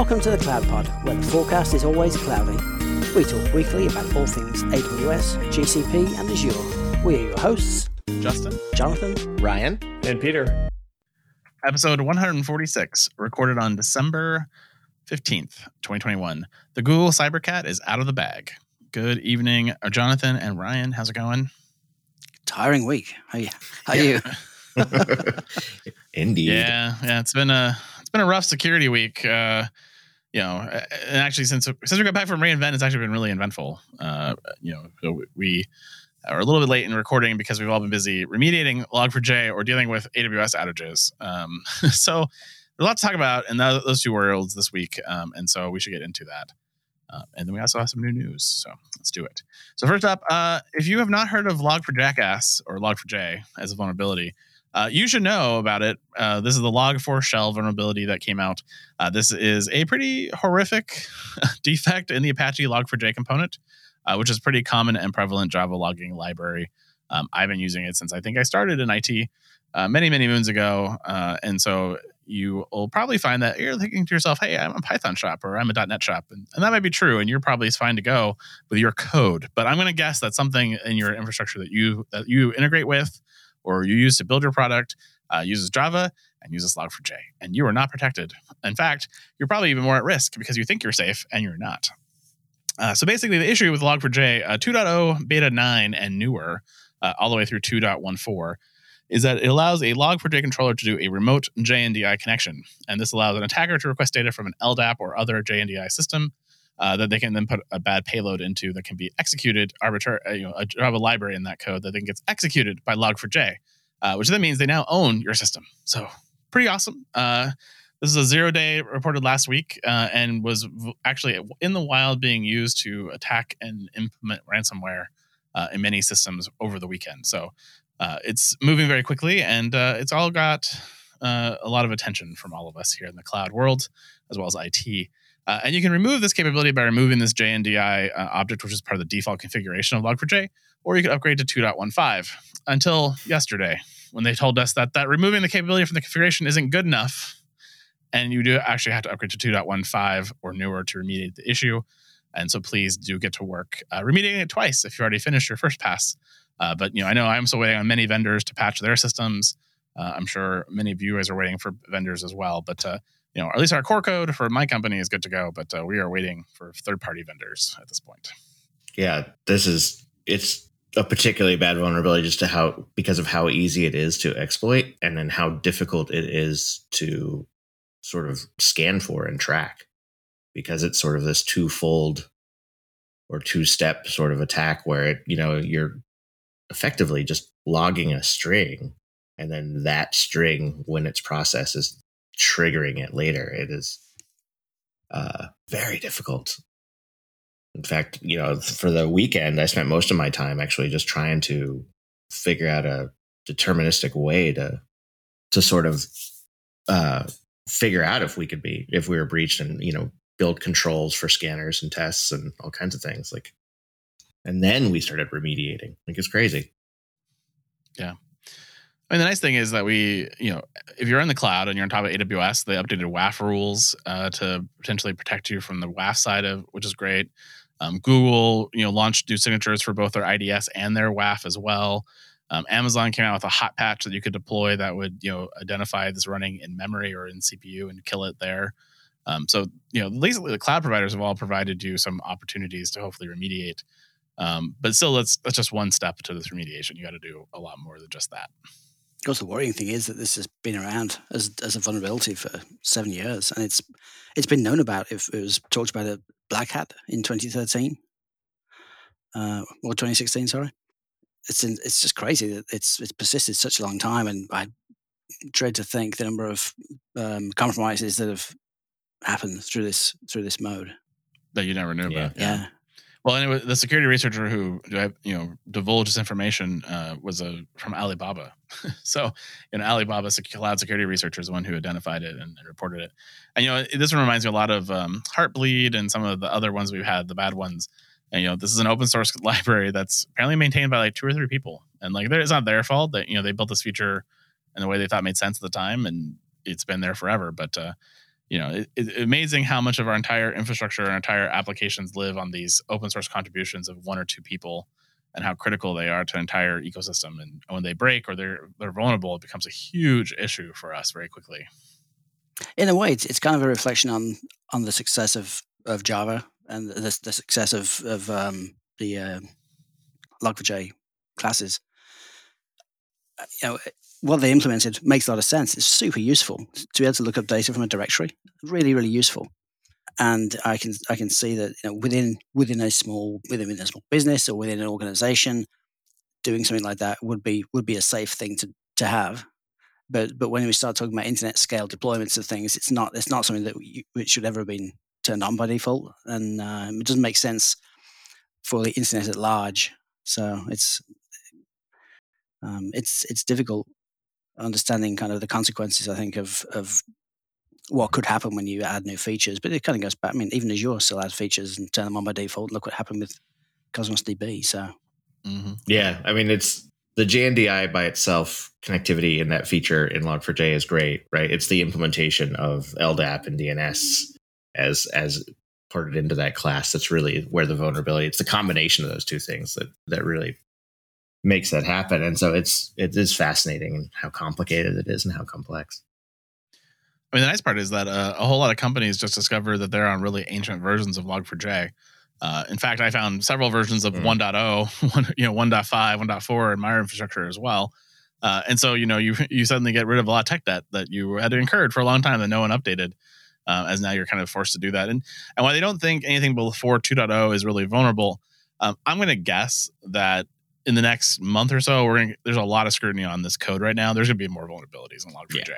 Welcome to the Cloud Pod, where the forecast is always cloudy. We talk weekly about all things AWS, GCP, and Azure. We are your hosts Justin, Jonathan, Ryan, and Peter. Episode 146, recorded on December 15th, 2021. The Google Cybercat is out of the bag. Good evening, uh, Jonathan and Ryan. How's it going? Tiring week. How you? How you? Indeed. Yeah, yeah. It's been a it's been a rough security week. Uh, you know, and actually since since we got back from reInvent, it's actually been really eventful. Uh, you know, we are a little bit late in recording because we've all been busy remediating Log4j or dealing with AWS outages. Um, so there's a lot to talk about in those two worlds this week, um, and so we should get into that. Uh, and then we also have some new news, so let's do it. So first up, uh, if you have not heard of Log4Jackass or Log4j as a vulnerability, uh, you should know about it. Uh, this is the Log4Shell vulnerability that came out. Uh, this is a pretty horrific defect in the Apache log4j component, uh, which is pretty common and prevalent Java logging library. Um, I've been using it since I think I started in IT uh, many, many moons ago. Uh, and so you will probably find that you're thinking to yourself, hey, I'm a Python shop or I'm a .NET shop. And, and that might be true. And you're probably fine to go with your code. But I'm going to guess that something in your infrastructure that you that you integrate with or you use to build your product uh, uses Java and uses Log4j, and you are not protected. In fact, you're probably even more at risk because you think you're safe and you're not. Uh, so basically, the issue with Log4j uh, 2.0, beta 9, and newer, uh, all the way through 2.14, is that it allows a Log4j controller to do a remote JNDI connection. And this allows an attacker to request data from an LDAP or other JNDI system uh, that they can then put a bad payload into that can be executed arbitrary, uh, you know, have a Java library in that code that then gets executed by Log4j, uh, which then means they now own your system. So pretty awesome. Uh, this is a zero day reported last week uh, and was v- actually in the wild being used to attack and implement ransomware in many systems over the weekend. So it's moving very quickly and it's all got a lot of attention from all of us here in the cloud world as well as IT. Uh, and you can remove this capability by removing this JNDI uh, object, which is part of the default configuration of Log4j, or you could upgrade to 2.15 until yesterday when they told us that, that removing the capability from the configuration isn't good enough. And you do actually have to upgrade to 2.15 or newer to remediate the issue. And so please do get to work uh, remediating it twice if you already finished your first pass. Uh, but you know, I know I'm still waiting on many vendors to patch their systems. Uh, I'm sure many of you guys are waiting for vendors as well. But uh, you know, at least our core code for my company is good to go, but uh, we are waiting for third party vendors at this point. Yeah, this is it's a particularly bad vulnerability just to how because of how easy it is to exploit and then how difficult it is to sort of scan for and track because it's sort of this twofold or two step sort of attack where it, you know, you're effectively just logging a string and then that string when it's processed is triggering it later. It is uh, very difficult. In fact, you know, for the weekend, I spent most of my time actually just trying to figure out a deterministic way to to sort of uh, figure out if we could be if we were breached and you know build controls for scanners and tests and all kinds of things like and then we started remediating like it's crazy yeah I mean, the nice thing is that we, you know, if you're in the cloud and you're on top of AWS, they updated WAF rules uh, to potentially protect you from the WAF side of, which is great. Um, Google, you know, launched new signatures for both their IDS and their WAF as well. Um, Amazon came out with a hot patch that you could deploy that would, you know, identify this running in memory or in CPU and kill it there. Um, so, you know, basically the cloud providers have all provided you some opportunities to hopefully remediate. Um, but still, that's that's just one step to this remediation. You got to do a lot more than just that. Of course, the worrying thing is that this has been around as as a vulnerability for seven years, and it's it's been known about. If it was talked about at Black Hat in 2013 uh, or 2016, sorry, it's in, it's just crazy that it's it's persisted such a long time, and I dread to think the number of um, compromises that have happened through this through this mode that you never knew yeah. about. Yeah. Well, anyway, the security researcher who you know divulged this information uh, was a from Alibaba. so, you know, Alibaba's cloud security researcher is the one who identified it and, and, reported it. And you know, this one reminds me a lot of um, Heartbleed and some of the other ones we've had, the bad ones. And you know, this is an open source library that's apparently maintained by like two or three people, and like it's not their fault that you know they built this feature in the way they thought made sense at the time, and it's been there forever. But uh, you know, it, it's amazing how much of our entire infrastructure and entire applications live on these open source contributions of one or two people and how critical they are to an entire ecosystem. And when they break or they're they're vulnerable, it becomes a huge issue for us very quickly. In a way, it's, it's kind of a reflection on on the success of, of Java and the, the success of of um, the uh, Log4j classes. Uh, you know, what they implemented makes a lot of sense. It's super useful to be able to look up data from a directory. Really, really useful. And I can I can see that you know, within within a small within a small business or within an organization, doing something like that would be would be a safe thing to to have. But but when we start talking about internet scale deployments of things, it's not it's not something that we, it should ever have been turned on by default, and uh, it doesn't make sense for the internet at large. So it's um, it's it's difficult understanding kind of the consequences, I think, of of what could happen when you add new features. But it kind of goes back. I mean, even Azure still adds features and turn them on by default. Look what happened with Cosmos DB. So, mm-hmm. yeah, I mean, it's the JNDI by itself, connectivity and that feature in Log4j is great, right? It's the implementation of LDAP and DNS as as ported into that class that's really where the vulnerability. It's the combination of those two things that that really makes that happen. And so it's it is fascinating how complicated it is and how complex. I mean, the nice part is that uh, a whole lot of companies just discovered that they're on really ancient versions of Log4j. Uh, in fact, I found several versions of mm. 1.0, 1, you know, 1.5, 1.4 in my infrastructure as well. Uh, and so, you know, you you suddenly get rid of a lot of tech debt that you had incurred for a long time that no one updated. Uh, as now you're kind of forced to do that. And and while they don't think anything before 2.0 is really vulnerable, um, I'm going to guess that in the next month or so, we're gonna, there's a lot of scrutiny on this code right now. There's going to be more vulnerabilities in Log4j. Yeah.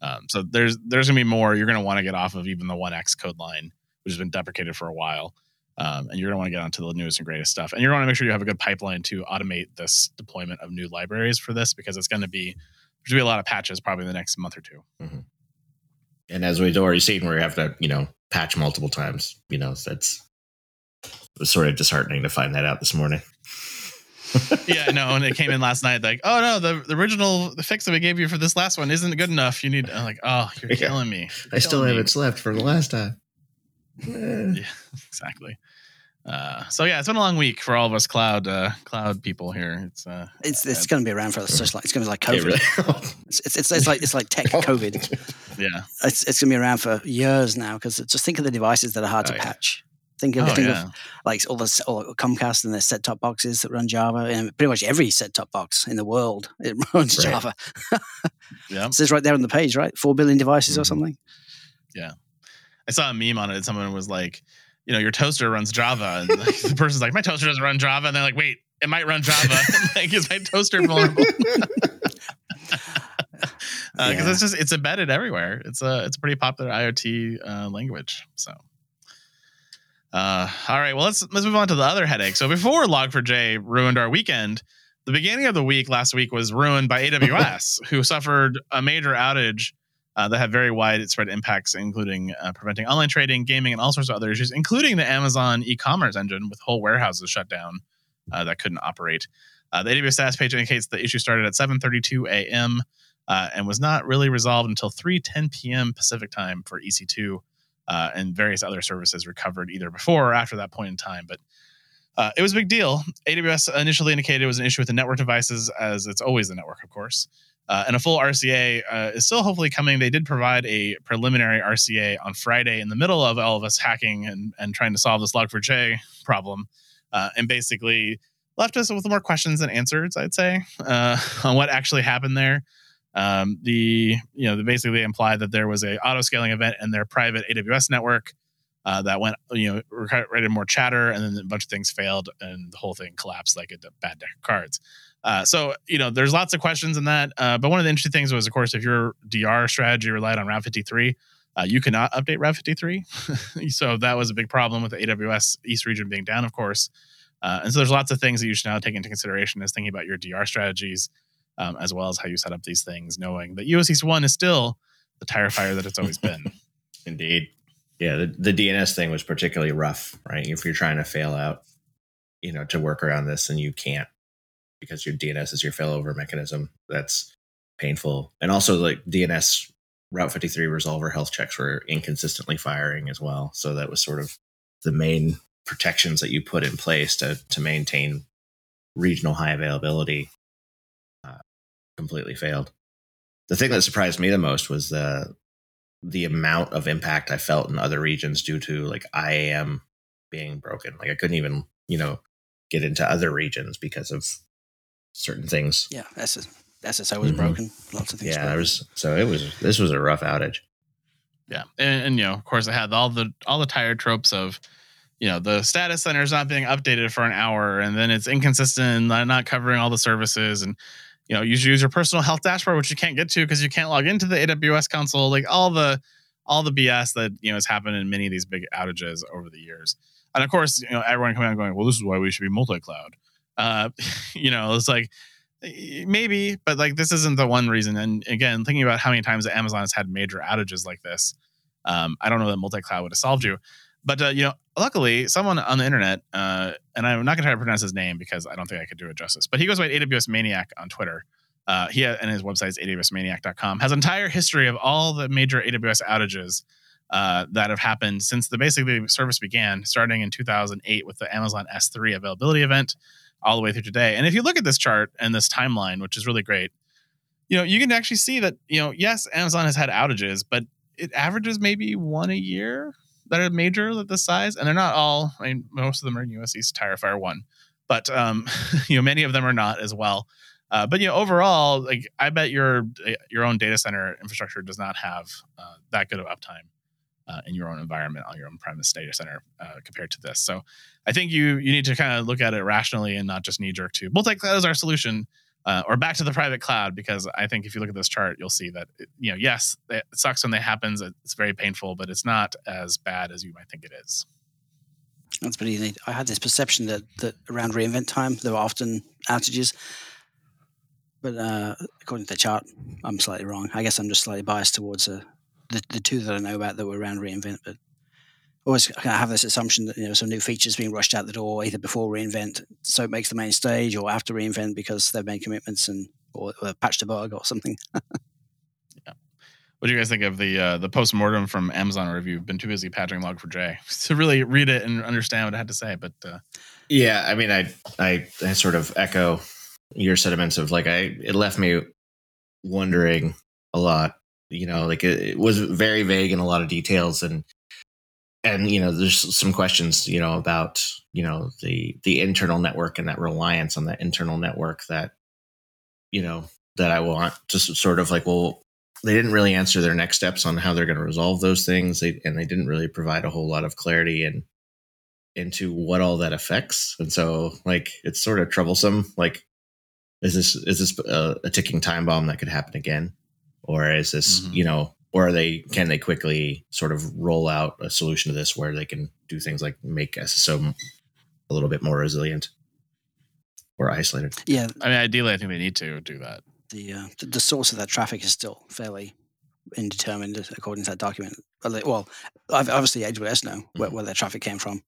Um, so there's there's going to be more. You're going to want to get off of even the 1x code line, which has been deprecated for a while. Um, and you're going to want to get onto the newest and greatest stuff. And you're going to make sure you have a good pipeline to automate this deployment of new libraries for this because it's going to be there's going to be a lot of patches probably in the next month or 2 mm-hmm. And as we've already seen, where you have to you know patch multiple times, you know that's it was sort of disheartening to find that out this morning yeah, no, and it came in last night like, oh no, the, the original the fix that we gave you for this last one isn't good enough. You need I'm like, oh, you're yeah. killing me. You're I still haven't slept for the last time. yeah, exactly. Uh, so yeah, it's been a long week for all of us cloud uh, cloud people here. It's uh, it's it's going to be around for just like it's going to be like COVID. Really? it's, it's, it's it's like it's like tech COVID. yeah, it's it's going to be around for years now because just think of the devices that are hard oh, to yeah. patch. Think of, oh, think yeah. of like all the all Comcast and their set top boxes that run Java, and pretty much every set top box in the world it runs right. Java. yeah, it says right there on the page, right? Four billion devices mm-hmm. or something. Yeah, I saw a meme on it. Someone was like, you know, your toaster runs Java, and like, the person's like, my toaster doesn't run Java, and they're like, wait, it might run Java. like, is my toaster vulnerable? because uh, yeah. it's just it's embedded everywhere. It's a it's a pretty popular IoT uh, language. So uh, all right, well let's let's move on to the other headache. So before Log4j ruined our weekend, the beginning of the week last week was ruined by AWS, who suffered a major outage uh, that had very widespread impacts, including uh, preventing online trading, gaming, and all sorts of other issues, including the Amazon e-commerce engine with whole warehouses shut down uh, that couldn't operate. Uh, the AWS status page indicates the issue started at 7:32 a.m. Uh, and was not really resolved until 3:10 p.m. Pacific time for EC2 uh, and various other services recovered either before or after that point in time. But uh, it was a big deal. AWS initially indicated it was an issue with the network devices, as it's always the network, of course. Uh, and a full RCA uh, is still hopefully coming. They did provide a preliminary RCA on Friday in the middle of all of us hacking and, and trying to solve this Log4j problem, uh, and basically left us with more questions than answers, I'd say, uh, on what actually happened there. Um, the you know, they basically implied that there was a auto scaling event in their private AWS network uh, that went, you know, created more chatter, and then a bunch of things failed, and the whole thing collapsed like a bad deck of cards. Uh, so you know, there's lots of questions in that. Uh, but one of the interesting things was, of course, if your DR strategy relied on Route 53, uh, you cannot update Route 53. so that was a big problem with the AWS East region being down, of course. Uh, and so there's lots of things that you should now take into consideration as thinking about your DR strategies um, as well as how you set up these things, knowing that US East 1 is still the tire fire that it's always been. Indeed. Yeah, the, the DNS thing was particularly rough, right? If you're trying to fail out, you know, to work around this and you can't because your DNS is your failover mechanism, that's painful. And also like DNS Route 53 resolver health checks were inconsistently firing as well. So that was sort of the main protections that you put in place to to maintain regional high availability completely failed. The thing that surprised me the most was the the amount of impact I felt in other regions due to like IAM being broken. Like I couldn't even, you know, get into other regions because of certain things. Yeah, SS, SSO was mm-hmm. broken. Lots of things. Yeah, there was so it was this was a rough outage. Yeah, and, and, you know, of course, I had all the all the tired tropes of, you know, the status center is not being updated for an hour, and then it's inconsistent, and not covering all the services, and you know, you should use your personal health dashboard, which you can't get to because you can't log into the AWS console. Like all the all the BS that you know has happened in many of these big outages over the years. And of course, you know, everyone coming out going, "Well, this is why we should be multi-cloud." Uh, you know, it's like maybe, but like this isn't the one reason. And again, thinking about how many times Amazon has had major outages like this, um, I don't know that multi-cloud would have solved you. But uh, you know, luckily, someone on the internet, uh, and I'm not going to try to pronounce his name because I don't think I could do it justice. But he goes by AWS Maniac on Twitter. Uh, he and his website is awsmaniac.com. Has an entire history of all the major AWS outages uh, that have happened since the basically service began, starting in 2008 with the Amazon S3 availability event, all the way through today. And if you look at this chart and this timeline, which is really great, you know you can actually see that you know yes, Amazon has had outages, but it averages maybe one a year that are major this size, and they're not all. I mean, most of them are in US East Tire Fire one, but um, you know, many of them are not as well. Uh, but you know, overall, like I bet your your own data center infrastructure does not have uh, that good of uptime uh, in your own environment on your own premise data center uh, compared to this. So, I think you you need to kind of look at it rationally and not just knee jerk to multi cloud is our solution uh, or back to the private cloud because I think if you look at this chart, you'll see that you know yes, it sucks when that happens. It's very painful, but it's not as bad as you might think it is. That's pretty neat. I had this perception that that around re:Invent time there were often outages, but uh, according to the chart, I'm slightly wrong. I guess I'm just slightly biased towards uh, the the two that I know about that were around re:Invent, but always kind of have this assumption that you know some new features being rushed out the door either before re:Invent, so it makes the main stage, or after re:Invent because they've made commitments and or, or patched a bug or something. yeah. What do you guys think of the uh, the post mortem from Amazon review? Been too busy patching Log4j to really read it and understand what I had to say, but uh, yeah, I mean, I, I I sort of echo your sentiments of like I it left me wondering a lot. You know, like it, it was very vague in a lot of details and and you know there's some questions you know about you know the the internal network and that reliance on that internal network that you know that i want to sort of like well they didn't really answer their next steps on how they're going to resolve those things. They, and they didn't really provide a whole lot of clarity and into what all that affects. And so like it's sort of troublesome. Like is this is this a, a ticking time bomb that could happen again? Or is this mm-hmm. you know or are they can they quickly sort of roll out a solution to this where they can do things like make SSO a little bit more resilient or isolated? Yeah, I mean, ideally, I think they need to do that. The uh, the source of that traffic is still fairly indeterminate according to that document. Well, obviously AWS know where, mm-hmm. where their traffic came from,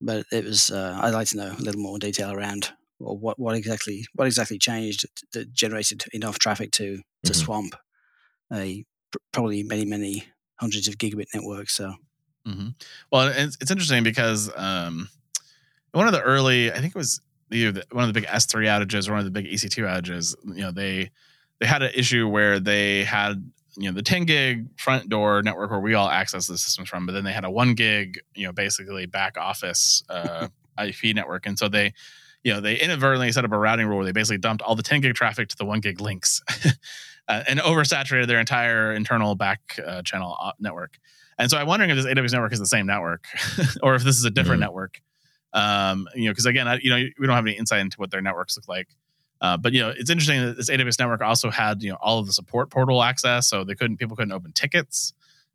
but it was uh, I'd like to know a little more detail around well, what what exactly what exactly changed that generated enough traffic to to mm-hmm. swamp a probably many many hundreds of gigabit networks. So, mm-hmm. well, it's, it's interesting because um, one of the early, I think it was either the, one of the big S3 outages or one of the big EC2 outages. You know, they they had an issue where they had you know the 10 gig front door network where we all access the systems from, but then they had a one gig you know basically back office uh, IP network, and so they you know, they inadvertently set up a routing rule where they basically dumped all the 10 gig traffic to the one gig links uh, and oversaturated their entire internal back uh, channel uh, network. And so I'm wondering if this AWS network is the same network or if this is a different mm-hmm. network. Um, you know, because again, I, you know, we don't have any insight into what their networks look like. Uh, but you know, it's interesting that this AWS network also had you know all of the support portal access, so they couldn't people couldn't open tickets.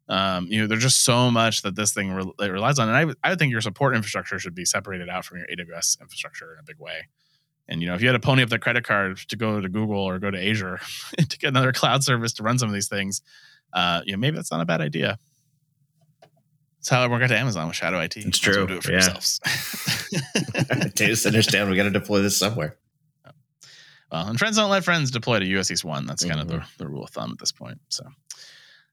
Um, you know, there's just so much that this thing re- relies on, and I, I would think your support infrastructure should be separated out from your AWS infrastructure in a big way. And you know, if you had to pony up the credit card to go to Google or go to Azure to get another cloud service to run some of these things, uh, you know, maybe that's not a bad idea. That's how I work at Amazon with Shadow IT. It's true. Do it for yeah. yourselves. Data centers down. We got to deploy this somewhere. Well, and friends don't let friends deploy to US East One. That's kind mm-hmm. of the, the rule of thumb at this point. So,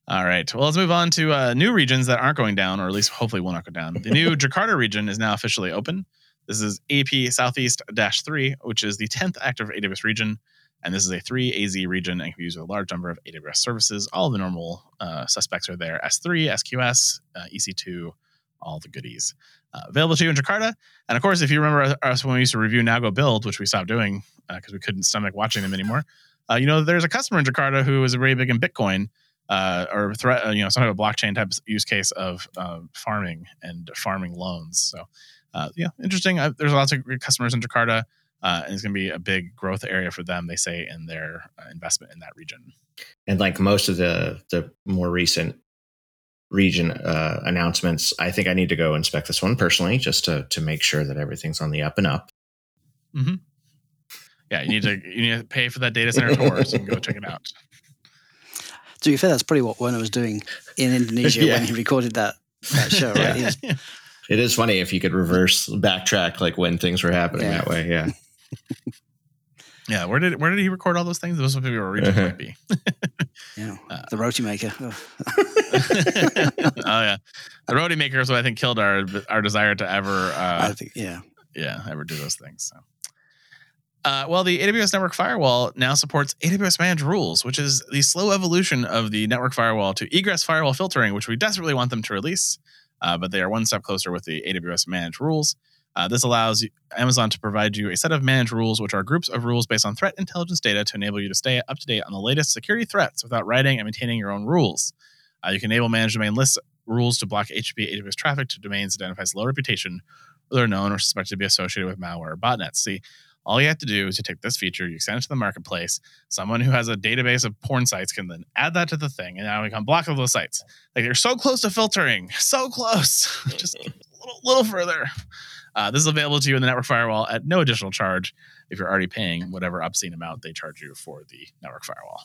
All right. Well, let's move on to uh, new regions that aren't going down, or at least hopefully will not go down. The new Jakarta region is now officially open. This is AP Southeast 3, which is the 10th active AWS region. And this is a 3 AZ region and can be used with a large number of AWS services. All the normal uh, suspects are there S3, SQS, uh, EC2, all the goodies. Uh, available to you in Jakarta. And of course, if you remember us when we used to review Now Go Build, which we stopped doing because uh, we couldn't stomach watching them anymore, uh, you know, there's a customer in Jakarta who is very big in Bitcoin uh, or threat, uh, you know, some type of blockchain type use case of uh, farming and farming loans. So, uh, yeah, interesting. Uh, there's lots of customers in Jakarta, uh, and it's going to be a big growth area for them. They say in their investment in that region. And like most of the the more recent region announcements, I think I need to go inspect this one personally just to to make sure that everything's on the up and up. Mm-hmm. Yeah, you need to you need to pay for that data center tour so you can go check it out to be fair, that's probably what Werner was doing in Indonesia yeah. when he recorded that, that show, right? yeah. was, it is funny if you could reverse backtrack like when things were happening yeah. that way. Yeah. yeah. Where did where did he record all those things? Those people were region might be. yeah. Uh, the roti maker. Oh. oh. yeah. The roti maker is what I think killed our our desire to ever uh, I think yeah. Yeah, ever do those things. So uh, well, the AWS Network Firewall now supports AWS Managed Rules, which is the slow evolution of the network firewall to egress firewall filtering, which we desperately want them to release. Uh, but they are one step closer with the AWS Managed Rules. Uh, this allows Amazon to provide you a set of managed rules, which are groups of rules based on threat intelligence data to enable you to stay up to date on the latest security threats without writing and maintaining your own rules. Uh, you can enable managed domain lists rules to block HTTP AWS traffic to domains that identifies low reputation, or are known or suspected to be associated with malware or botnets. See, all you have to do is to take this feature, you send it to the marketplace. Someone who has a database of porn sites can then add that to the thing, and now we can block all those sites. Like they're so close to filtering, so close, just a little, little further. Uh, this is available to you in the network firewall at no additional charge if you're already paying whatever obscene amount they charge you for the network firewall.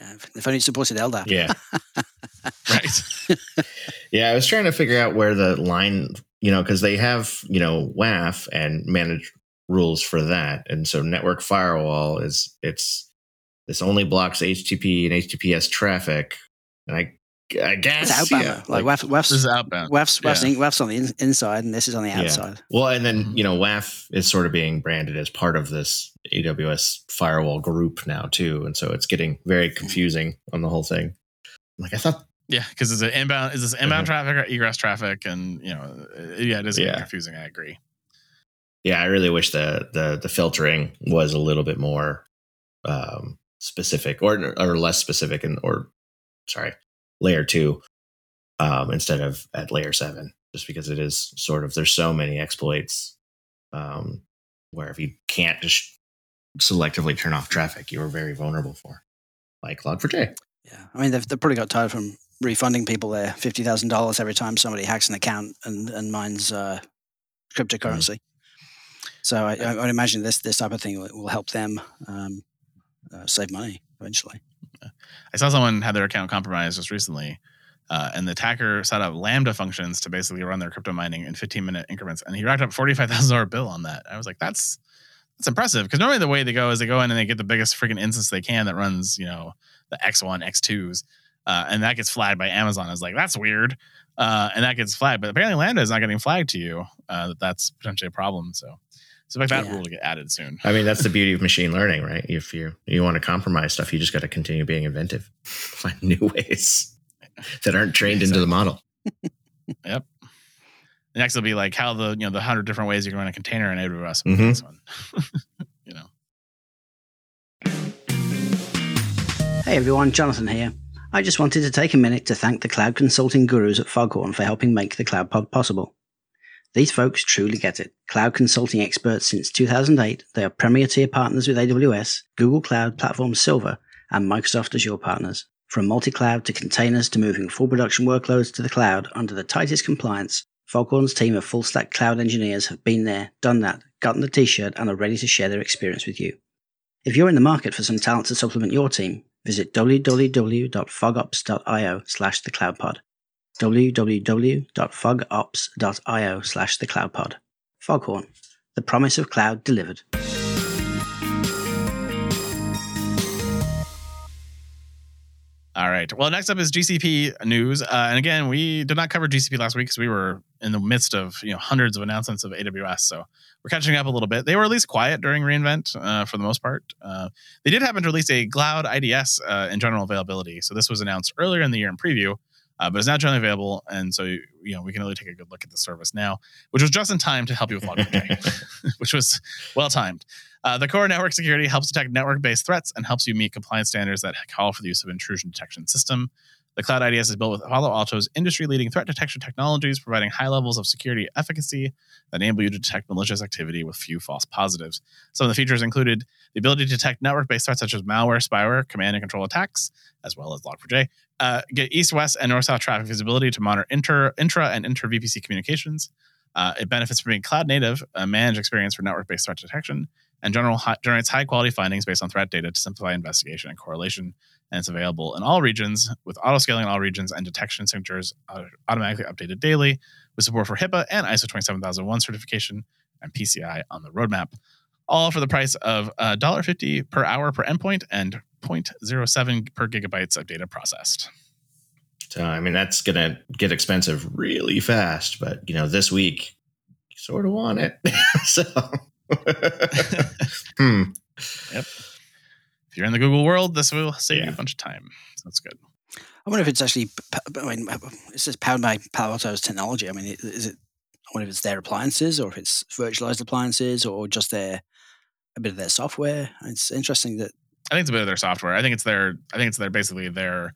Yeah, if only supported LDAP. Yeah. right. yeah, I was trying to figure out where the line, you know, because they have, you know, WAF and managed rules for that. And so network firewall is it's this only blocks HTTP and HTTPS traffic. And I I guess it's outbound. Yeah, like, WAF, WAF's, this is outbound. WAF's, WAF's, yeah. WAF's on the in, inside, and this is on the outside. Yeah. Well, and then mm-hmm. you know WAF is sort of being branded as part of this AWS firewall group now too, and so it's getting very confusing on the whole thing. Like I thought, yeah, because it's an inbound. Is this inbound mm-hmm. traffic or egress traffic? And you know, yeah, it is yeah. confusing. I agree yeah, I really wish the the the filtering was a little bit more um, specific or or less specific and or sorry, layer two um, instead of at layer seven, just because it is sort of there's so many exploits um, where if you can't just selectively turn off traffic, you are very vulnerable for, like Log4j. Yeah, I mean they've, they've probably got tired from refunding people their fifty thousand dollars every time somebody hacks an account and and mines uh, cryptocurrency. Mm. So I, I would imagine this this type of thing will, will help them um, uh, save money eventually. I saw someone had their account compromised just recently, uh, and the attacker set up Lambda functions to basically run their crypto mining in 15 minute increments, and he racked up forty five thousand dollar bill on that. I was like, that's that's impressive because normally the way they go is they go in and they get the biggest freaking instance they can that runs, you know, the X1, X2s, uh, and that gets flagged by Amazon. Is like that's weird, uh, and that gets flagged. But apparently Lambda is not getting flagged to you. Uh, that that's potentially a problem. So Expect that yeah. rule to get added soon. I mean, that's the beauty of machine learning, right? If you you want to compromise stuff, you just got to continue being inventive, find new ways that aren't trained exactly. into the model. yep. The next will be like how the you know the hundred different ways you can run a container in AWS. Mm-hmm. This one, you know. Hey everyone, Jonathan here. I just wanted to take a minute to thank the cloud consulting gurus at Foghorn for helping make the Cloud Pod possible. These folks truly get it. Cloud consulting experts since 2008, they are premier tier partners with AWS, Google Cloud Platform Silver, and Microsoft Azure partners. From multi cloud to containers to moving full production workloads to the cloud under the tightest compliance, Foghorn's team of full stack cloud engineers have been there, done that, gotten the t shirt, and are ready to share their experience with you. If you're in the market for some talent to supplement your team, visit www.fogops.io slash the cloudpod www.fogops.io slash the cloudpod. Foghorn, the promise of cloud delivered. All right. Well, next up is GCP news, uh, and again, we did not cover GCP last week because we were in the midst of you know hundreds of announcements of AWS. So we're catching up a little bit. They were at least quiet during reInvent uh, for the most part. Uh, they did happen to release a Cloud IDS uh, in general availability. So this was announced earlier in the year in preview, uh, but it's now generally available, and so you know we can really take a good look at the service now, which was just in time to help you with Log4j, which was well timed. Uh, the core network security helps detect network-based threats and helps you meet compliance standards that call for the use of intrusion detection system. The Cloud IDS is built with Palo Alto's industry-leading threat detection technologies, providing high levels of security efficacy that enable you to detect malicious activity with few false positives. Some of the features included the ability to detect network-based threats such as malware, spyware, command and control attacks, as well as Log4j. Uh, get east-west and north-south traffic visibility to monitor inter, intra and inter VPC communications. Uh, it benefits from being cloud native, a managed experience for network-based threat detection, and general high, generates high quality findings based on threat data to simplify investigation and correlation. And it's available in all regions with auto scaling in all regions and detection signatures automatically updated daily with support for HIPAA and ISO 27001 certification and PCI on the roadmap. All for the price of $1.50 per hour per endpoint and 0.07 per gigabytes of data processed. So, I mean, that's going to get expensive really fast, but, you know, this week, sort of want it. so, hmm. Yep. If you're in the Google world, this will save Yeah. you a bunch of time. So that's good. I wonder if it's actually. I mean, it says powered by Palo Alto's technology. I mean, is it? I wonder if it's their appliances or if it's virtualized appliances or just their a bit of their software. It's interesting that I think it's a bit of their software. I think it's their. I think it's their basically their.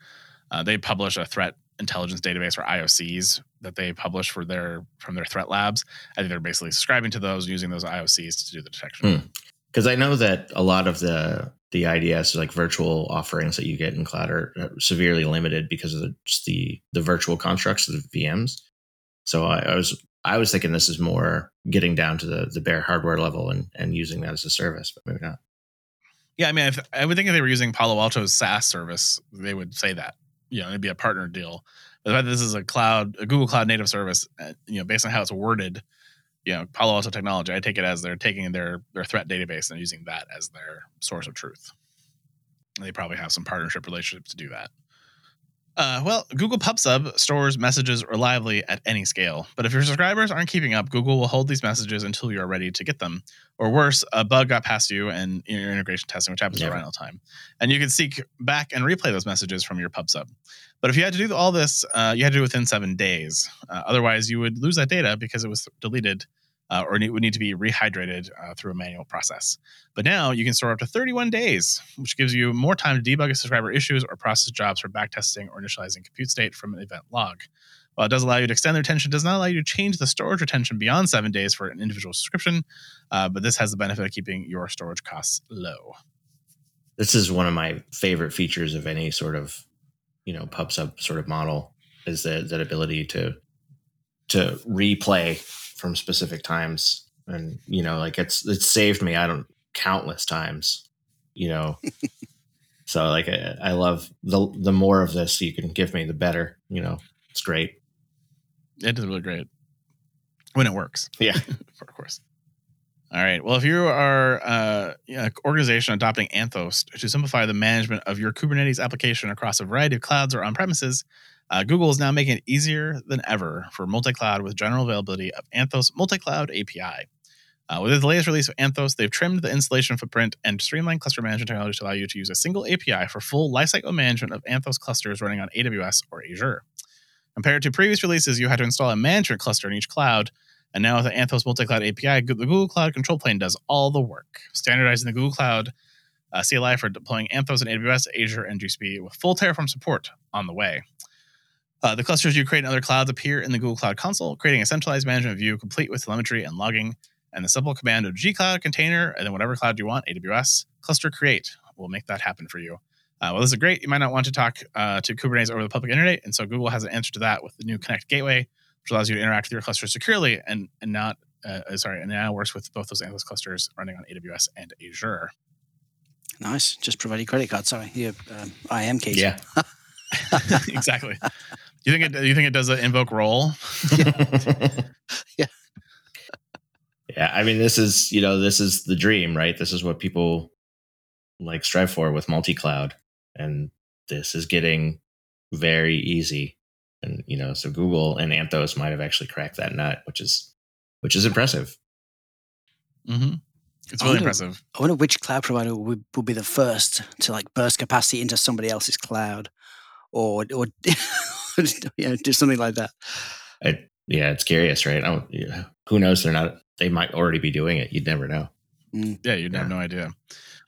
Uh, they publish a threat intelligence database for IOCs that they publish for their from their threat labs. I think they're basically subscribing to those, using those IOCs to do the detection. Hmm. because I know that a lot of the the IDS like virtual offerings that you get in cloud are are severely limited because of the the the virtual constructs of the VMs. So I, I was I was thinking this is more getting down to the the bare hardware level and and using that as a service, but maybe not. Yeah, I mean, I would think if they were using Palo Alto's SaaS service, they would say that. You know, it'd be a partner deal. But the fact that this is a cloud, a Google Cloud native service, uh, you know, based on how it's worded, you know, Palo Alto technology, I take it as they're taking their their threat database and using that as their source of truth. And they probably have some partnership relationships to do that. Uh, well, Google PubSub stores messages reliably at any scale, but if your subscribers aren't keeping up, Google will hold these messages until you're ready to get them. Or worse, a bug got past you and in your integration testing, which happens Yeah. around all the time, and you can seek back and replay those messages from your PubSub. But if you had to do all this, uh, you had to do it within seven days. Uh, otherwise, you would lose that data because it was deleted uh, or it would need to be rehydrated uh, through a manual process. But now you can store up to 31 days, which gives you more time to debug a subscriber issues or process jobs for backtesting or initializing compute state from an event log. While it does allow you to extend the retention, does not allow you to change the storage retention beyond seven days for an individual subscription. Uh, but this has the benefit of keeping your storage costs low. This is one of my favorite features of any sort of you know PubSub sort of model is that that ability to to replay from specific times and you know like it's it's saved me I don't countless times you know so like I, I love the the more of this you can give me the better you know it's great It is really great when it works. Yeah. of course. All right. Well, if you are uh, an organization adopting Anthos to simplify the management of your Kubernetes application across a variety of clouds or on premises, uh, Google is now making it easier than ever for multi cloud with general availability of Anthos Multi Cloud API. Uh, with the latest release of Anthos, they've trimmed the installation footprint and streamlined cluster management technology to allow you to use a single API for full lifecycle management of Anthos clusters running on AWS or Azure. Compared to previous releases, you had to install a management cluster in each cloud. And now with the Anthos multi-cloud API, the Google Cloud Control Plane does all the work, standardizing the Google Cloud uh, CLI for deploying Anthos in AWS, Azure, and GCP with full Terraform support on the way. Uh, the clusters you create in other clouds appear in the Google Cloud Console, creating a centralized management view complete with telemetry and logging. And the simple command of gcloud container, and then whatever cloud you want, AWS, cluster create will make that happen for you. Uh, well, this is great. You might not want to talk uh, to Kubernetes over the public internet, and so Google has an answer to that with the new Connect Gateway, which allows you to interact with your cluster securely and and not uh, sorry, and now works with both those Anthos clusters running on AWS and Azure. nice. Just provide your credit card. Sorry, your um, IAM keys. yeah exactly. You think it? You think it does an invoke role? Yeah. yeah i mean this is you know this is the dream right this is what people like strive for with multi-cloud and this is getting very easy. And you know, so Google and Anthos might have actually cracked that nut, which is which is impressive. Mm-hmm. It's I really wonder- impressive. I wonder which cloud provider would, would be the first to like burst capacity into somebody else's cloud, or or you know, do something like that. I, yeah, it's curious, right? I don't, yeah. Who knows? They're not. They might already be doing it. You'd never know. Yeah, you'd Yeah. have no idea.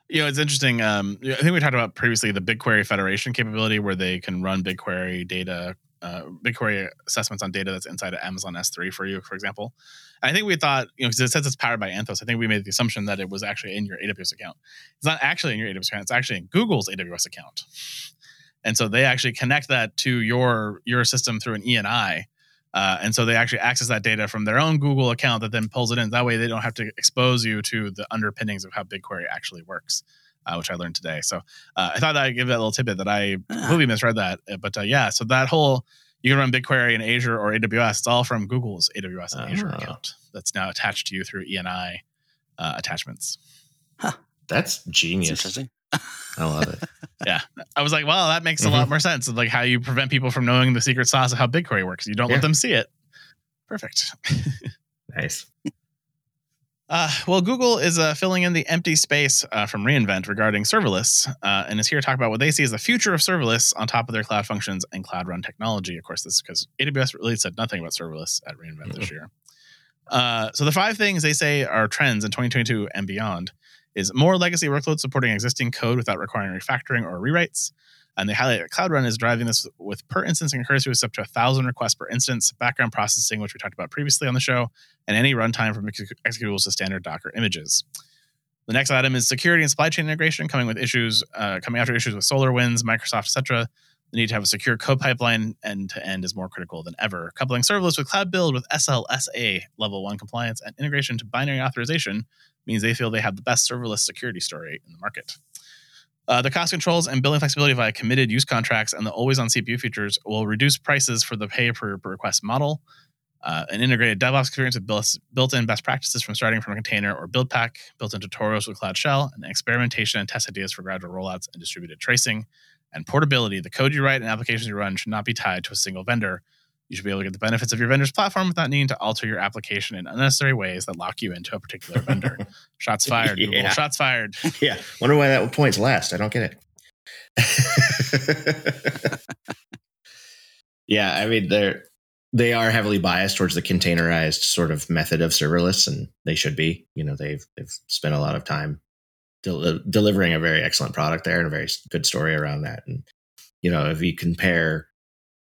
You know, it's interesting. Um, I think we talked about previously the BigQuery Federation capability, where they can run BigQuery data, uh, BigQuery assessments on data that's inside of Amazon S3 for you, for example. And I think we thought, you know, because it says it's powered by Anthos, I think we made the assumption that it was actually in your AWS account. It's not actually in your AWS account; it's actually in Google's AWS account. And so they actually connect that to your your system through an ENI. Uh, and so they actually access that data from their own Google account that then pulls it in. That way, they don't have to expose you to the underpinnings of how BigQuery actually works, uh, which I learned today. So uh, I thought I'd give that little tidbit that I Ah. completely misread that. Uh, But uh, yeah, so that whole you can run BigQuery in Azure or AWS. It's all from Google's AWS and Azure Ah. account that's now attached to you through ENI uh, attachments. That's It's genius. interesting. I love it. Yeah. I was like, well, that makes a lot more sense. Like how you prevent people from knowing the secret sauce of how BigQuery works. You don't Yeah. let them see it. Perfect. nice. Uh, well, Google is uh, filling in the empty space uh, from reInvent regarding serverless, uh, and is here to talk about what they see as the future of serverless on top of their cloud functions and cloud run technology. Of course, this is because AWS really said nothing about serverless at reInvent this year. Uh, so the five things they say are trends in 2022 and beyond is more legacy workloads supporting existing code without requiring refactoring or rewrites. And they highlight that Cloud Run is driving this with per instance concurrency with up to a thousand requests per instance, background processing, which we talked about previously on the show, and any runtime from exec- executables to standard Docker images. The next item is security and supply chain integration, coming with issues, uh, coming after issues with SolarWinds, Microsoft, etc. The need to have a secure code pipeline end to end is more critical than ever. Coupling serverless with cloud build with SLSA level one compliance and integration to binary authorization means they feel they have the best serverless security story in the market. Uh, the cost controls and billing flexibility via committed use contracts and the always on CPU features will reduce prices for the pay per request model. Uh, an integrated DevOps experience with built- built-in best practices from starting from a container or build pack, built-in tutorials with Cloud Shell, and experimentation and test ideas for gradual rollouts and distributed tracing, and portability. The code you write and applications you run should not be tied to a single vendor. You should be able to get the benefits of your vendor's platform without needing to alter your application in unnecessary ways that lock you into a particular vendor. Shots fired, Google. Shots fired. yeah. Wonder why that point's last. I don't get it. yeah, I mean they're they are heavily biased towards the containerized sort of method of serverless, and they should be. You know, they've they've spent a lot of time del- uh, delivering a very excellent product there and a very good story around that. And you know, if you compare,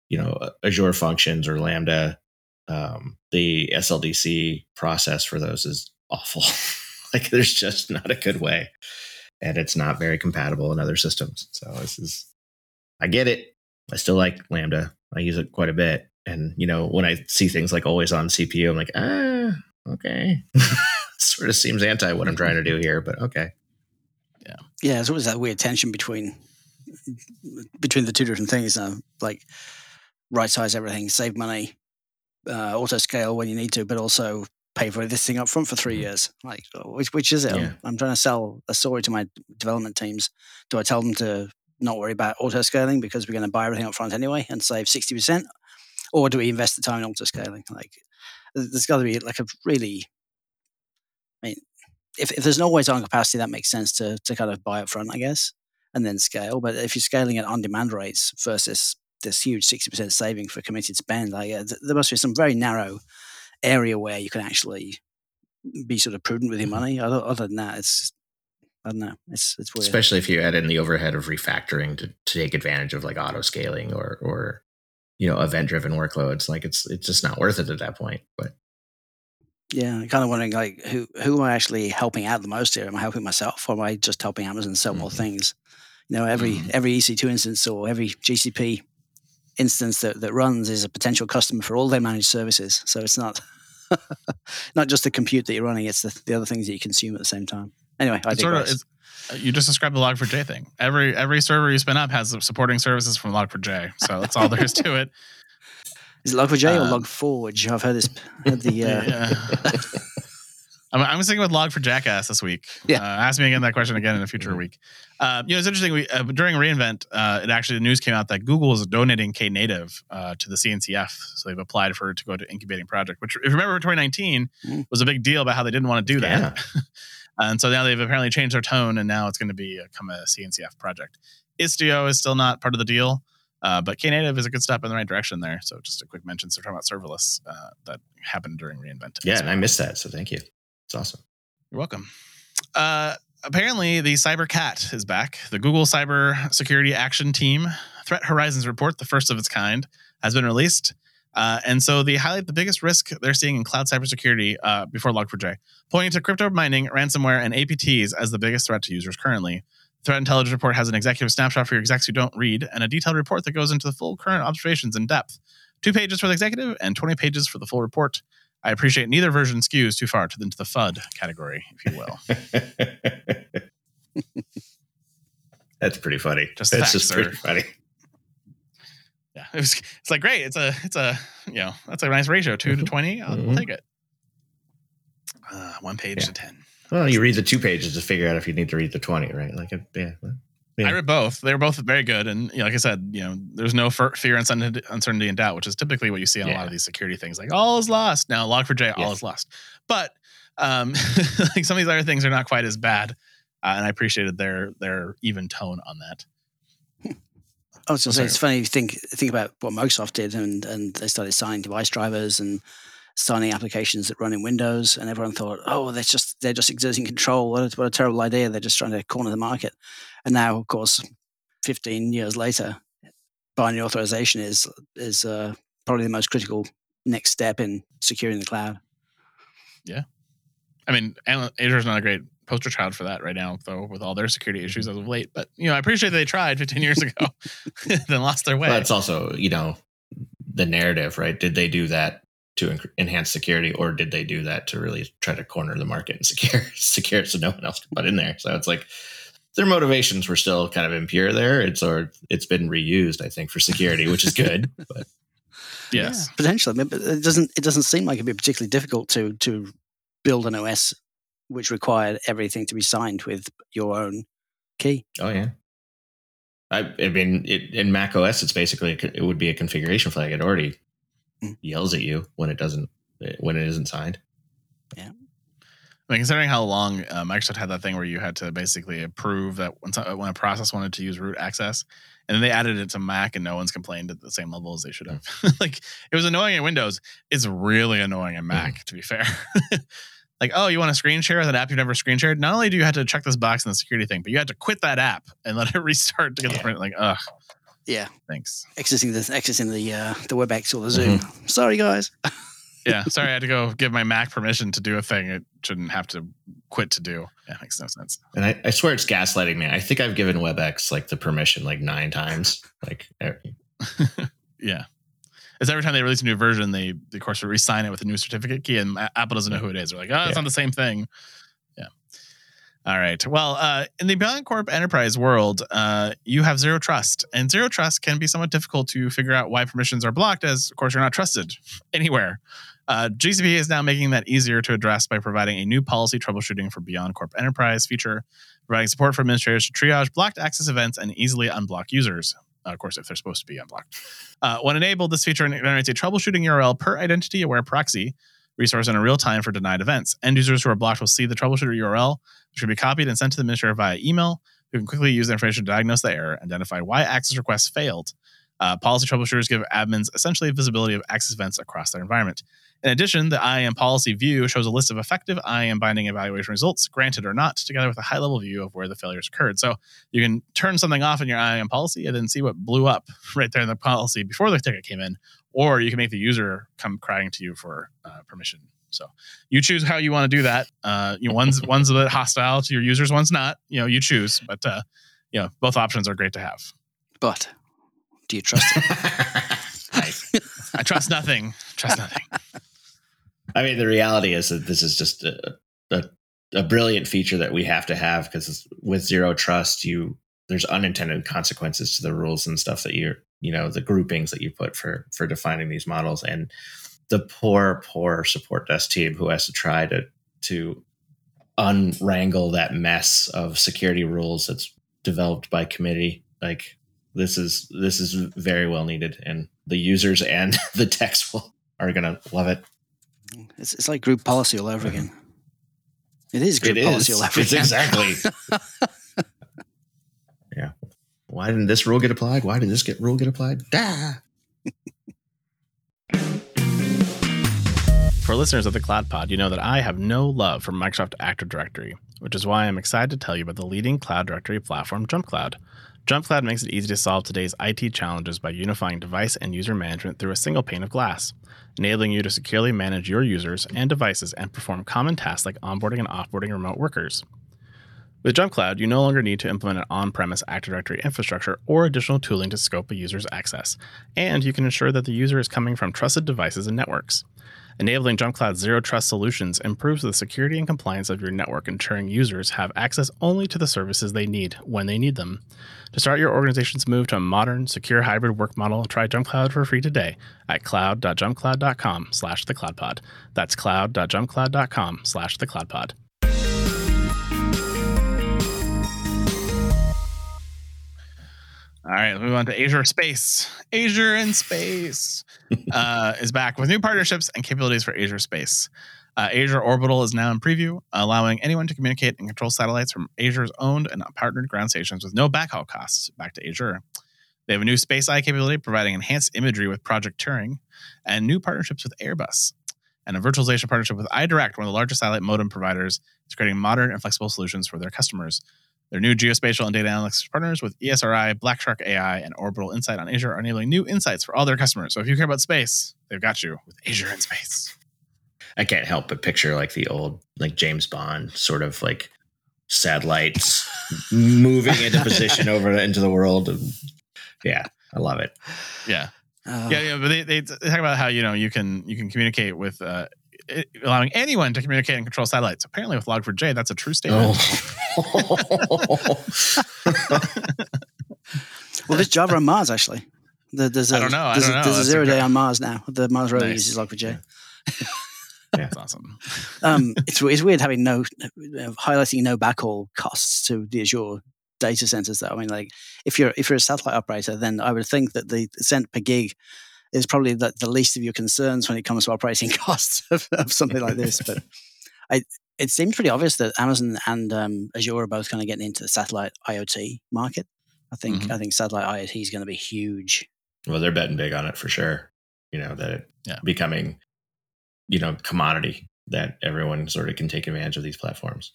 you know, Azure Functions or Lambda, um, the SLDC process for those is awful. like, there's just not a good way, and it's not very compatible in other systems. So this is, I get it. I still like Lambda. I use it quite a bit. And you know, when I see things like always on CPU, I'm like, ah, okay. sort of seems anti what I'm trying to do here, but okay. Yeah, yeah. there's always that weird tension between between the two different things. Uh, like right size everything, save money, uh, auto scale when you need to, but also pay for this thing up front for 3 Mhm. years. Like, uh, which which is it? I'm- Yeah. I'm, trying to sell a story to my development teams. Do I tell them to not worry about auto scaling because we're going to buy everything up front anyway and save sixty percent, or do we invest the time in auto scaling? Like, there's got to be like a really I mean, if, if there's no always on capacity, that makes sense to to kind of buy up front, I guess, and then scale. But if you're scaling at on demand rates versus this huge sixty percent saving for committed spend, like uh, th- there must be some very narrow area where you can actually be sort of prudent with your Mhm. money. Other, other than that, it's I don't know. It's it's weird. Especially if you add in the overhead of refactoring to, to take advantage of like auto scaling or or you know event driven workloads. Like it's it's just not worth it at that point. But Yeah, I'm kind of wondering like who who am I actually helping out the most here? Am I helping myself, or am I just helping Amazon sell more Mhm. things? You know, every Mhm. every EC2 instance or every GCP instance that, that runs is a potential customer for all their managed services. So it's not not just the compute that you're running; it's the, the other things that you consume at the same time. Anyway, I It's sort of you just described the Log4j thing. Every every server you spin up has supporting services from Log4j. So that's all there is to it. Is it Log4j or uh, Log4j? I've heard this. Heard the uh, Yeah. I'm, I'm sticking with log for jackass this week. Yeah. Uh, ask me again that question again in a future Mhm. week. Uh, you know, it's interesting. We uh, during reInvent, uh, it actually the news came out that Google is donating Knative uh, to the CNCF, so they've applied for it to go to incubating project. Which, if you remember, 2019 Mm. was a big deal about how they didn't want to do that. Yeah. and so now they've apparently changed their tone, and now it's going to be a, come a CNCF project. Istio is still not part of the deal, uh, but Knative is a good step in the right direction there. So just a quick mention. So we're talking about serverless uh, that happened during reInvent. Yeah, as and I missed that, so thank you. It's awesome. You're welcome. Uh, apparently, the Cyber Cat is back. The Google Cyber Security Action Team Threat Horizons report, the first of its kind, has been released. Uh, and so they highlight the biggest risk they're seeing in cloud cybersecurity uh, before Log4j, pointing to crypto mining, ransomware, and APTs as the biggest threat to users currently. Threat Intelligence Report has an executive snapshot for your execs who don't read, and a detailed report that goes into the full current observations in depth. Two pages for the executive and 20 pages for the full report. I appreciate neither version skews too far to the, into the FUD category, if you will. That's pretty funny. Just That's facts, just pretty funny. Yeah, it was. It's like great. It's a. It's a. You know, that's a nice ratio. 2 to Mhm. twenty. I'll, Mhm. take it. Uh, one page Yeah. to ten. Well, you read the two pages to figure out if you need to read the 20, right? Like, yeah. well, yeah. I read both. They were both very good, and you know, like I said, you know, there's no fear, uncertainty, uncertainty, and doubt, which is typically what you see on a lot of these security things. Like all is lost now. Log4j, all is lost. But um, like some of these other things are not quite as bad, uh, and I appreciated their their even tone on that. I was going to say, it's funny. You think think about what Microsoft did, and and they started signing device drivers and signing applications that run in Windows, and everyone thought, oh, they're just they're just exerting control. What a, what a terrible idea! They're just trying to corner the market. And now, of course, fifteen years later, binary authorization is is uh, probably the most critical next step in securing the cloud. Yeah, I mean, Azure is not a great poster child for that right now, though, with all their security issues as of late. But you know, I appreciate they tried 15 years ago, then lost their way. But it's also, you know, the narrative, right? Did they do that to en- enhance security, or did they do that to really try to corner the market and secure secure it so no one else can butt in there? So it's like their motivations were still kind of impure there. It's or it's been reused, I think, for security, which is good. But yes, Yeah, potentially. I mean, but it doesn't it doesn't seem like it'd be particularly difficult to to build an OS which required everything to be signed with your own key. oh yeah. I, I mean, it, in Mac OS, it's basically a, it would be a configuration flag. It already Mm. yells at you when it doesn't when it isn't signed. Yeah. I mean, considering how long uh, Microsoft had that thing where you had to basically approve that when, some- when a process wanted to use root access, and then they added it to Mac, and no one's complained at the same level as they should have. like it was annoying in Windows. It's really annoying in Mac, to be fair. like, oh, you want to screen share with an app you've never screen shared? Not only do you have to check this box in the security thing, but you had to quit that app and let it restart to get the print. Like, ugh, Yeah, thanks. Accessing the exiting the uh, the WebEx or the Zoom. Sorry, guys. Yeah, sorry, I had to go give my Mac permission to do a thing it shouldn't have to quit to do. Yeah, makes no sense. And I, I swear it's gaslighting me. I think I've given WebEx like the permission like nine times. Like e- Yeah. It's every time they release a new version, they, they of course re-sign it with a new certificate key, and Apple doesn't know who it is. They're like, oh, it's Yeah. not the same thing. All right. Well, uh, in the Beyond Corp enterprise world, uh, you have zero trust, and zero trust can be somewhat difficult to figure out why permissions are blocked, as of course you're not trusted anywhere. Uh, GCP is now making that easier to address by providing a new policy troubleshooting for Beyond Corp Enterprise feature, providing support for administrators to triage blocked access events and easily unblock users. Uh, of course, if they're supposed to be unblocked. Uh, when enabled, this feature generates a troubleshooting URL per identity aware proxy resource in real time for denied events. End users who are blocked will see the troubleshooter URL, can be copied and sent to the administrator via email, who can quickly use the information to diagnose the error, identify why access requests failed. Uh, policy troubleshooters give admins essentially visibility of access events across their environment. In addition, the IAM policy view shows a list of effective IAM binding evaluation results, granted or not, together with a high level view of where the failures occurred. So you can turn something off in your IAM policy and then see what blew up right there in the policy before the ticket came in, or you can make the user come crying to you for uh, permission. So you choose how you want to do that. Uh, you know, one's one's a bit hostile to your users, one's not. You know, you choose, but uh, you know, both options are great to have. But do you trust it? Nice. I trust nothing. Trust nothing. I mean, the reality is that this is just a, a, a brilliant feature that we have to have because with zero trust, you there's unintended consequences to the rules and stuff that you're, you know, the groupings that you put for for defining these models, and the poor, poor support desk team who has to try to to unwrangle that mess of security rules that's developed by committee. Like this is this is very well needed, and the users and the techs will are gonna love it. It's, it's like group policy all over again. It is group It policy is. all over It's again. exactly. yeah. Why didn't this rule get applied? Why did this get rule get applied? Ah. For listeners of the Cloud Pod, you know that I have no love for Microsoft Active Directory, which is why I'm excited to tell you about the leading cloud directory platform, JumpCloud. JumpCloud makes it easy to solve today's IT challenges by unifying device and user management through a single pane of glass, enabling you to securely manage your users and devices and perform common tasks like onboarding and offboarding remote workers. With JumpCloud, you no longer need to implement an on premise Active Directory infrastructure or additional tooling to scope a user's access, and you can ensure that the user is coming from trusted devices and networks. Enabling JumpCloud's zero trust solutions improves the security and compliance of your network, ensuring users have access only to the services they need when they need them. To start your organization's move to a modern, secure hybrid work model, try JumpCloud for free today at cloud.jumpcloud.com slash thecloudpod. That's cloud.jumpcloud.com slash thecloudpod. All right, let's move on to Azure Space. Azure in Space uh, is back with new partnerships and capabilities for Azure Space. Uh, Azure Orbital is now in preview, allowing anyone to communicate and control satellites from Azure's owned and partnered ground stations with no backhaul costs back to Azure. They have a new Space Eye capability providing enhanced imagery with Project Turing and new partnerships with Airbus and a virtualization partnership with iDirect, one of the largest satellite modem providers, is creating modern and flexible solutions for their customers. Their new geospatial and data analytics partners with ESRI, Blackshark AI, and Orbital Insight on Azure are enabling new insights for all their customers. So if you care about space, they've got you with Azure in Space. I can't help but picture like the old like James Bond sort of like satellites moving into position over into the world. Yeah, I love it. Yeah. Oh, Yeah, yeah, but they, they, they talk about how you know you can you can communicate with uh, it- allowing anyone to communicate and control satellites. Apparently, with Log4j, that's a true statement. Oh. Well, there's Java on Mars actually. There's a, I don't know. I There's, don't a, know. there's a zero a day on Mars now. The Mars rover Nice. uses Log4j. Yeah, That's awesome. Um, it's it's weird having no highlighting no backhaul costs to the Azure data centers. Though I mean, like if you're if you're a satellite operator, then I would think that the cent per gig is probably the, the least of your concerns when it comes to operating costs of, of something like this. But I, it seems pretty obvious that Amazon and um, Azure are both kind of getting into the satellite IoT market. I think Mhm. I think satellite IoT is going to be huge. well, they're betting big on it for sure. You know that it Yeah. becoming, you know, commodity that everyone sort of can take advantage of these platforms.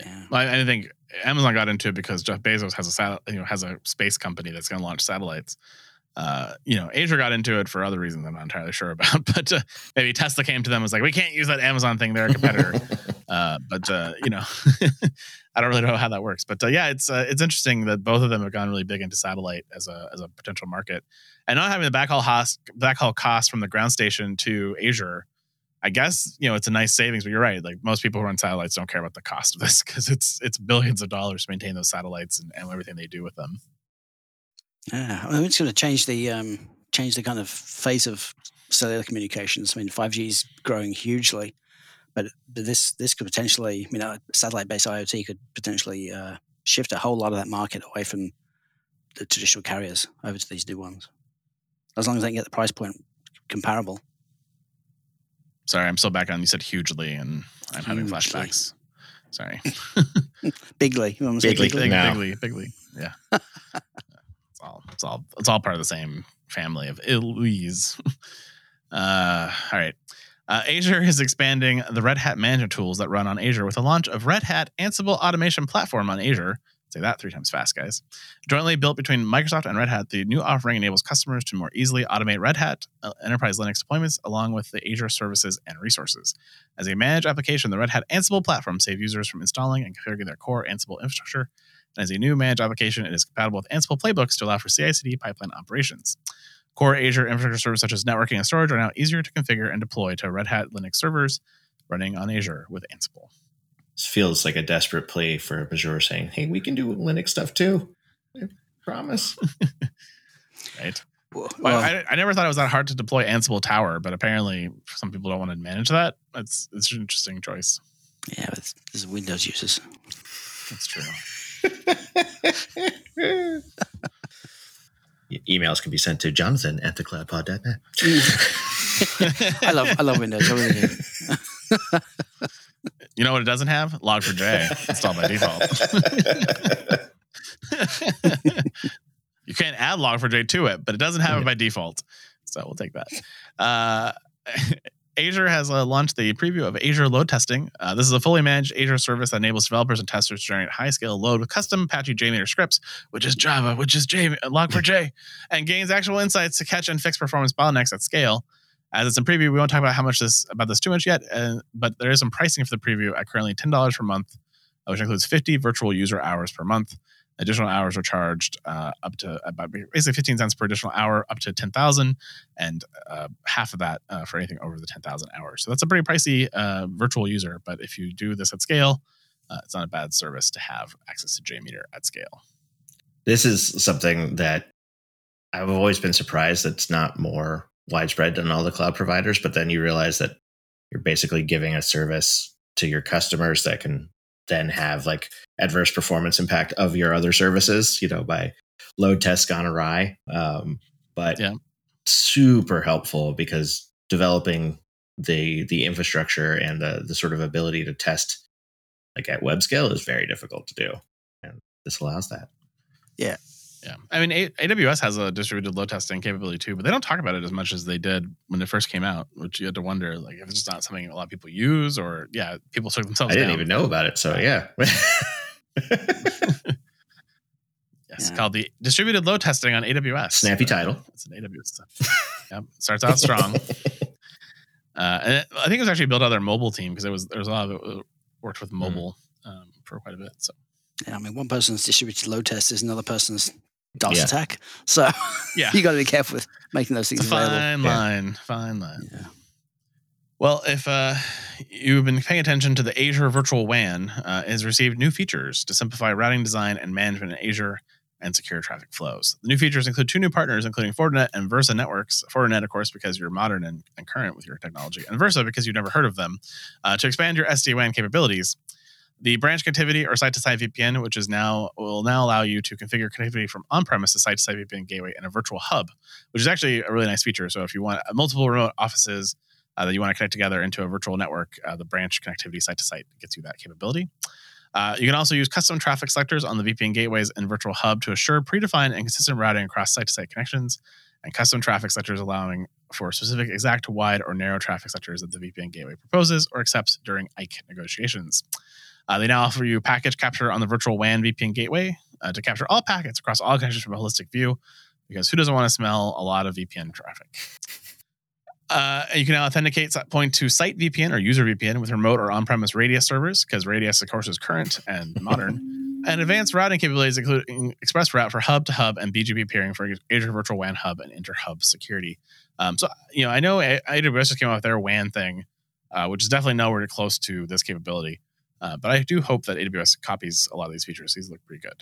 Yeah. Well, I, I think Amazon got into it because Jeff Bezos has a sat, you know has a space company that's going to launch satellites. Uh, you know, Azure got into it for other reasons I'm not entirely sure about, but uh, maybe Tesla came to them and was like, "We can't use that Amazon thing; they're a competitor." uh, but uh, you know, I don't really know how that works. But uh, yeah, it's uh, it's interesting that both of them have gone really big into satellite as a as a potential market, and not having the backhaul cost backhaul cost from the ground station to Azure. I guess you know it's a nice savings, but you're right. Like most people who run satellites don't care about the cost of this because it's it's billions of dollars to maintain those satellites and, and everything they do with them. Yeah, I mean, it's going to change the um, change the kind of face of cellular communications. I mean, five G is growing hugely, but, but this this could potentially, you know, satellite based IoT could potentially uh, shift a whole lot of that market away from the traditional carriers over to these new ones, as long as they can get the price point comparable. Sorry, I'm still back on. You said hugely, and I'm having flashbacks. Sorry, Bigly, you want to say Bigly. bigly? bigly, bigly. Yeah, it's it's all it's all part of the same family of Elise. Uh, all right. Uh, Azure is expanding the Red Hat management tools that run on Azure with the launch of Red Hat Ansible Automation Platform on Azure. Say that three times fast, guys. Jointly built between Microsoft and Red Hat, the new offering enables customers to more easily automate Red Hat uh, enterprise Linux deployments along with the Azure services and resources. As a managed application, the Red Hat Ansible platform saves users from installing and configuring their core Ansible infrastructure. And as a new managed application, it is compatible with Ansible playbooks to allow for CI/CD pipeline operations. Core Azure infrastructure services such as networking and storage are now easier to configure and deploy to Red Hat Linux servers running on Azure with Ansible. This feels like a desperate plea for Azure saying, "Hey, we can do Linux stuff too." I promise. Right? Well, Well, I, I never thought it was that hard to deploy Ansible Tower, but apparently some people don't want to manage that. It's it's an interesting choice. yeah, but this is Windows users. That's true. Emails can be sent to Jonathan at thecloudpod.net. I love I love Windows. I really do. You know what it doesn't have? Log4j installed by default. you can't add Log4j to it, but it doesn't have it by default. So we'll take that. Uh, Azure has uh, launched the preview of Azure load testing. Uh, this is a fully managed Azure service that enables developers and testers to generate high scale load with custom Apache JMeter scripts, which is Java, which is J- Log4j, and gains actual insights to catch and fix performance bottlenecks at scale. As it's in preview, we won't talk about how much this about this too much yet, uh, but there is some pricing for the preview at currently ten dollars per month, uh, which includes fifty virtual user hours per month. Additional hours are charged uh, up to about basically fifteen cents per additional hour, up to ten thousand, and uh, half of that uh, for anything over the ten thousand hours. So that's a pretty pricey uh, virtual user, but if you do this at scale, uh, it's not a bad service to have access to JMeter at scale. this is something that I've always been surprised that's not more widespread than all the cloud providers. But then you realize that you're basically giving a service to your customers that can then have like adverse performance impact of your other services, you know, by load tests gone awry. Um, but Yeah. super helpful because developing the the infrastructure and the the sort of ability to test like at web scale is very difficult to do. And this allows that. Yeah, I mean, A- AWS has a distributed load testing capability too, but they don't talk about it as much as they did when it first came out. Which you had to wonder, like, if it's just not something a lot of people use, or yeah, people took themselves. I didn't down. even know about it. So yeah. Yes, Yeah. called the distributed load testing on AWS. Snappy Uh, title. It's an AWS stuff. yep, starts out strong. Uh, and it- I think it was actually built out their mobile team because there was there was a lot of it uh, worked with mobile um, for quite a bit. So Yeah, I mean, one person's distributed load test is another person's DOS Yeah. attack. So yeah, you got to be careful with making those it's things a available. fine Yeah. line, fine line. Yeah. Well, if uh, you've been paying attention to the Azure Virtual WAN, uh, it has received new features to simplify routing design and management in Azure and secure traffic flows. The new features include two new partners, including Fortinet and Versa Networks. Fortinet, of course, because you're modern and, and current with your technology, and Versa because you've never heard of them, uh, to expand your SD WAN capabilities. The branch connectivity or site-to-site VPN, which is now will now allow you to configure connectivity from on-premise to site-to-site VPN gateway in a virtual hub, which is actually a really nice feature. So if you want multiple remote offices uh, that you want to connect together into a virtual network, uh, the branch connectivity site to site gets you that capability. Uh, you can also use custom traffic selectors on the VPN gateways and virtual hub to assure predefined and consistent routing across site to site connections, and custom traffic selectors allowing for specific exact, wide, or narrow traffic selectors that the VPN gateway proposes or accepts during IKE negotiations. Uh, they now offer you packet capture on the virtual WAN VPN gateway uh, to capture all packets across all connections from a holistic view, because who doesn't want to smell a lot of VPN traffic? Uh, and you can now authenticate point to site VPN or user VPN with remote or on-premise Radius servers, because Radius, of course, is current and modern. And advanced routing capabilities, including Express Route for hub to hub and BGP peering for Azure Virtual WAN Hub and inter-hub security. Um, so, you know, I know AWS just came out with their WAN thing, uh, which is definitely nowhere close to this capability. Uh, but I do hope that AWS copies a lot of these features. These look pretty good.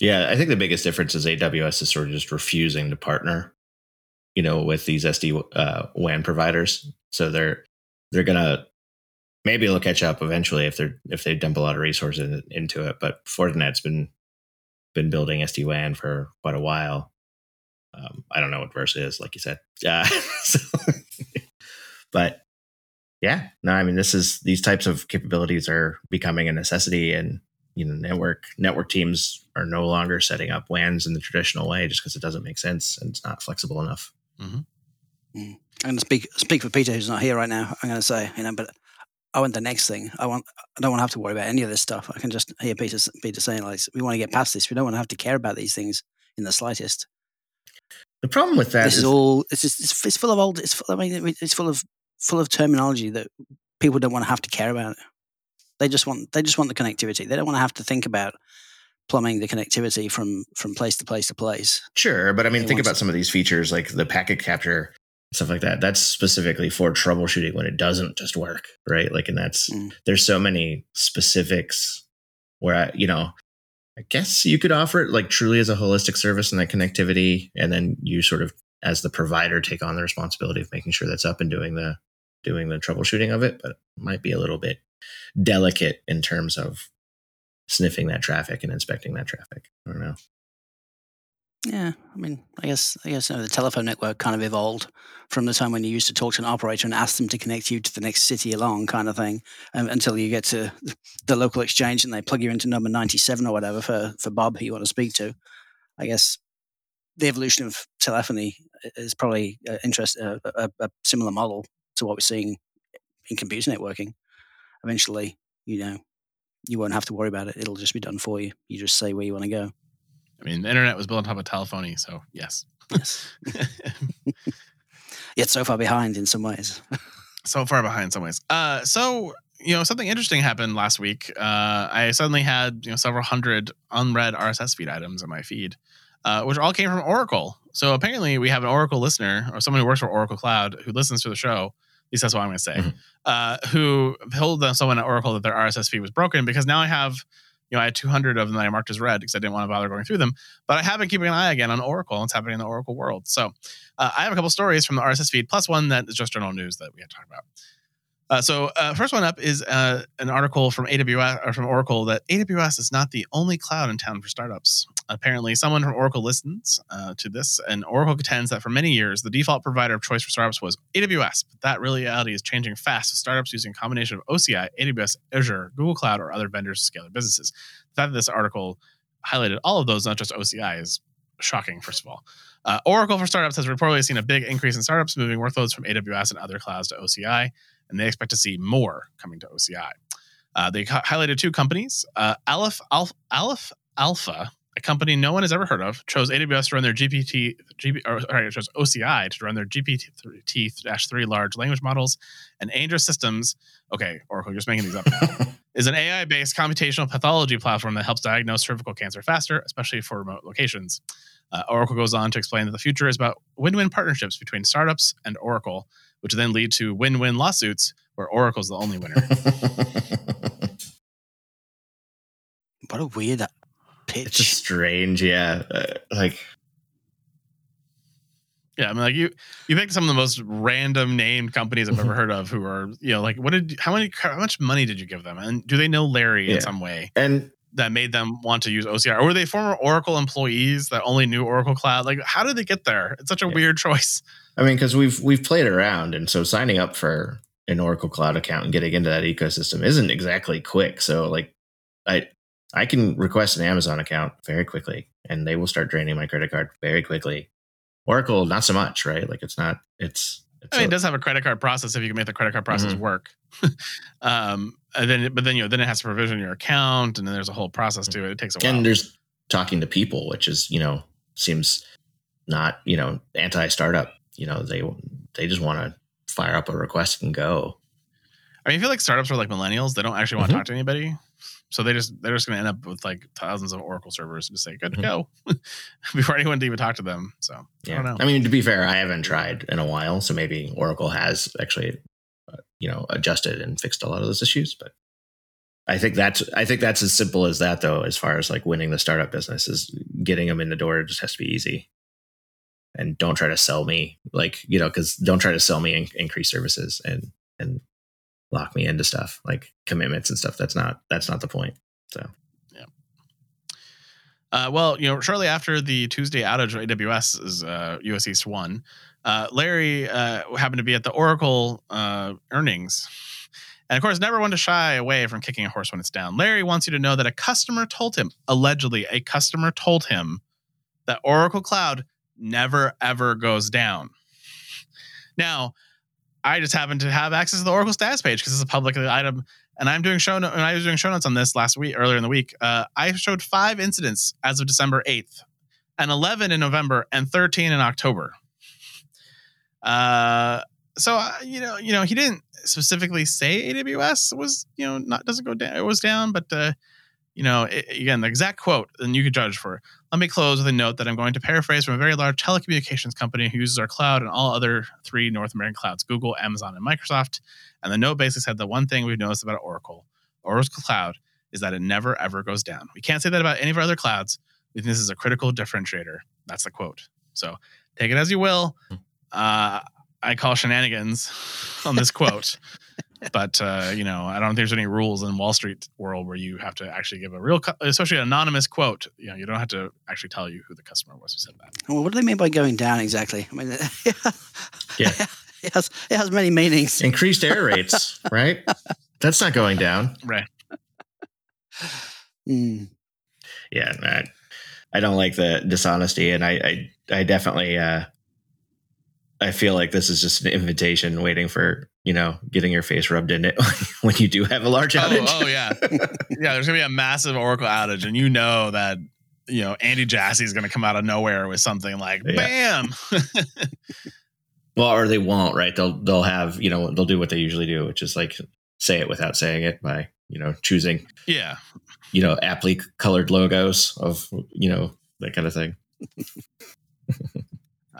Yeah, I think the biggest difference is AWS is sort of just refusing to partner, you know, with these SD uh, WAN providers. So they're they're gonna maybe they'll catch up eventually if they're if they dump a lot of resources in, into it. But Fortinet's been been building SD WAN for quite a while. Um, I don't know what Versa is, like you said. Uh, so, but yeah, no, I mean this is these types of capabilities are becoming a necessity, and you know network network teams are no longer setting up WANs in the traditional way just because it doesn't make sense and it's not flexible enough. Mm-hmm. Mm. I'm going to speak speak for Peter, who's not here right now. I'm going to say, you know, but I want the next thing. I want. I don't want to have to worry about any of this stuff. I can just hear Peter Peter saying, like, we want to get past this. We don't want to have to care about these things in the slightest. The problem with that this is, is all. It's just. It's, it's full of old. It's. Full, I mean, it's full of full of terminology that people don't want to have to care about. They just want. They just want the connectivity. They don't want to have to think about plumbing the connectivity from from place to place to place. sure, but I mean, They think about to- some of these features like the packet capture stuff like that. That's specifically for troubleshooting when it doesn't just work, right? Like, and that's Mm. there's so many specifics where I, you know, I guess you could offer it like truly as a holistic service and that connectivity, and then you sort of as the provider take on the responsibility of making sure that's up and doing the doing the troubleshooting of it, but it might be a little bit delicate in terms of sniffing that traffic and inspecting that traffic. I don't know. Yeah, I mean, I guess I guess you know, the telephone network kind of evolved from the time when you used to talk to an operator and ask them to connect you to the next city along, kind of thing, um, until you get to the local exchange and they plug you into number ninety-seven or whatever for for Bob who you want to speak to. I guess the evolution of telephony is probably uh, interest uh, a, a similar model to what we're seeing in computer networking. Eventually, you know, you won't have to worry about it; it'll just be done for you. You just say where you want to go. I mean, the internet was built on top of telephony, so yes. Yes. Yet so far behind in some ways. so far behind in some ways. Uh, so you know, something interesting happened last week. Uh, I suddenly had you know several hundred unread RSS feed items in my feed, uh, which all came from Oracle. So apparently, we have an Oracle listener or someone who works for Oracle Cloud who listens to the show. At least that's what I'm going to say. Mhm. Uh, who told someone at Oracle that their RSS feed was broken because now I have you know, I had 200 of them that I marked as red because I didn't want to bother going through them. But I have been keeping an eye again on Oracle and what's happening in the Oracle world. So uh, I have a couple stories from the RSS feed, plus one that is just general news that we had to talk about. Uh, so uh, first one up is uh, an article from AWS or from Oracle that AWS is not the only cloud in town for startups. Apparently, someone from Oracle listens uh, to this, and Oracle contends that for many years the default provider of choice for startups was AWS. But that reality is changing fast, with startups using a combination of OCI, AWS, Azure, Google Cloud, or other vendors to scale their businesses. The fact that this article highlighted all of those, not just OCI, is shocking. First of all, uh, Oracle for startups has reportedly seen a big increase in startups moving workloads from AWS and other clouds to OCI and they expect to see more coming to OCI. Uh, they highlighted two companies. Uh, Aleph, Alpha, Aleph Alpha, a company no one has ever heard of, chose AWS to run their GPT, GP, or sorry, it chose OCI to run their GPT-3 large language models. And Aindra Systems, okay, Oracle, you're just making these up now, is an AI-based computational pathology platform that helps diagnose cervical cancer faster, especially for remote locations. Uh, Oracle goes on to explain that the future is about win-win partnerships between startups and Oracle, which then lead to win-win lawsuits where Oracle's the only winner. What a weird pitch. it's just strange, yeah. Uh, like yeah, I mean, like you, you picked some of the most random named companies I've ever heard of. Who are, you know, like what did, how many, how much money did you give them, and do they know Larry Yeah. in some way and that made them want to use OCR, or were they former Oracle employees that only knew Oracle Cloud? Like, how did they get there? It's such a Yeah. weird choice. I mean, because we've we've played around, and so signing up for an Oracle Cloud account and getting into that ecosystem isn't exactly quick. So, like, I I can request an Amazon account very quickly, and they will start draining my credit card very quickly. Oracle, not so much, right? Like, it's not. It's. it's I mean, a- it does have a credit card process if you can make the credit card process Mhm. work. um, and then, but then you know, then it has to provision your account, and then there's a whole process to it. It takes a while. and there's talking to people, which is you know seems not you know anti startup. You know they they just want to fire up a request and go. I mean, I feel like startups are like millennials; they don't actually want to Mhm. talk to anybody, so they just they're just going to end up with like thousands of Oracle servers and just say "good to Mhm. go" before anyone to even talk to them. So I Yeah. don't know. I mean, to be fair, I haven't tried in a while, so maybe Oracle has actually, uh, you know, adjusted and fixed a lot of those issues. But I think that's I think that's as simple as that, though. As far as like winning the startup business, is getting them in the door. It just has to be easy. And don't try to sell me like you know, because don't try to sell me in, increased services and and lock me into stuff like commitments and stuff. That's not that's not the point. So yeah. Uh, well, you know, shortly after the Tuesday outage AWS is uh, US East one, uh, Larry uh, happened to be at the Oracle uh, earnings. And of course, never one to shy away from kicking a horse when it's down. Larry wants you to know that a customer told him, allegedly, a customer told him that Oracle Cloud never ever goes down. Now, I just happen to have access to the Oracle stats page because it's a public item and I'm doing show. And I was doing show notes on this last week, earlier in the week. Uh, I showed five incidents as of December 8th, and 11 in November, and 13 in October. Uh, so uh, you know, you know, he didn't specifically say AWS was, you know, not doesn't go down. It was down, but uh, you know, it, again, the exact quote, and you could judge for. Let me close with a note that I'm going to paraphrase from a very large telecommunications company who uses our cloud and all other three North American clouds: Google, Amazon, and Microsoft. And the note basically said the one thing we've noticed about Oracle, Oracle Cloud, is that it never ever goes down. We can't say that about any of our other clouds. We think this is a critical differentiator. That's the quote. So take it as you will. Uh, I call shenanigans on this quote. but uh, you know, I don't think there's any rules in Wall Street world where you have to actually give a real, cu- especially an anonymous quote. You know, you don't have to actually tell you who the customer was who said that. Well, what do they mean by going down exactly? I mean, Yeah. it has it has many meanings. Increased error rates, right? That's not going down. Right. Mm. Yeah, I, I don't like the dishonesty, and I, I, I definitely, uh, I feel like this is just an invitation waiting for you know getting your face rubbed in it when you do have a large oh, outage. Oh, oh yeah, yeah. There's gonna be a massive Oracle outage, and you know that you know Andy Jassy is gonna come out of nowhere with something like Yeah. "Bam." Well, or they won't, right? They'll they'll have you know they'll do what they usually do, which is like say it without saying it by you know choosing yeah. you know aptly colored logos of you know that kind of thing.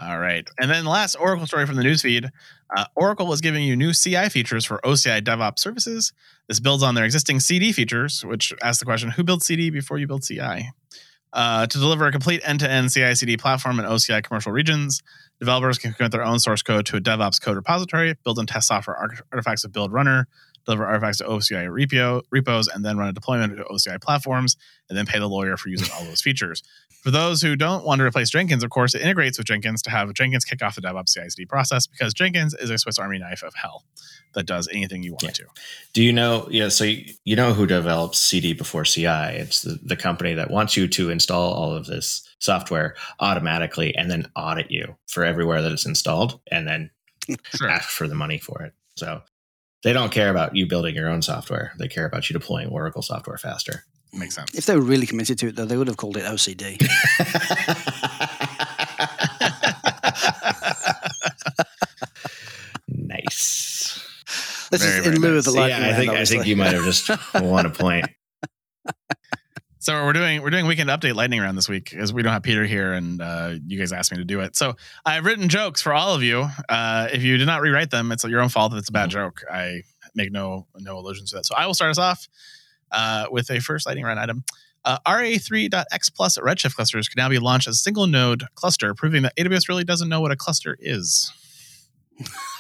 All right. And then the last Oracle story from the newsfeed uh, Oracle was giving you new CI features for OCI DevOps services. This builds on their existing CD features, which asks the question who built CD before you build CI? Uh, to deliver a complete end to end CI CD platform in OCI commercial regions, developers can commit their own source code to a DevOps code repository, build and test software artifacts of build runner, deliver artifacts to OCI repo, repos, and then run a deployment to OCI platforms, and then pay the lawyer for using all those features. For those who don't want to replace Jenkins, of course, it integrates with Jenkins to have Jenkins kick off the DevOps CI/CD process because Jenkins is a Swiss Army knife of hell that does anything you want Yeah. to. Do you know? Yeah, so you, you know who develops CD before CI? It's the, the company that wants you to install all of this software automatically and then audit you for everywhere that it's installed, and then Sure. ask for the money for it. So they don't care about you building your own software; they care about you deploying Oracle software faster. Makes sense. If they were really committed to it, though, they would have called it OCD. nice. This Very, is in very lieu nice. of the lightning yeah, I round, think I think you might have just won a point. So we're doing we're doing weekend update lightning round this week as we don't have Peter here and uh, you guys asked me to do it. So I've written jokes for all of you. Uh, if you did not rewrite them, it's your own fault that it's a bad joke. I make no no allusions to that. So I will start us off uh, with a first lightning round item. Uh, RA3.x plus Redshift clusters can now be launched as a single node cluster, proving that AWS really doesn't know what a cluster is.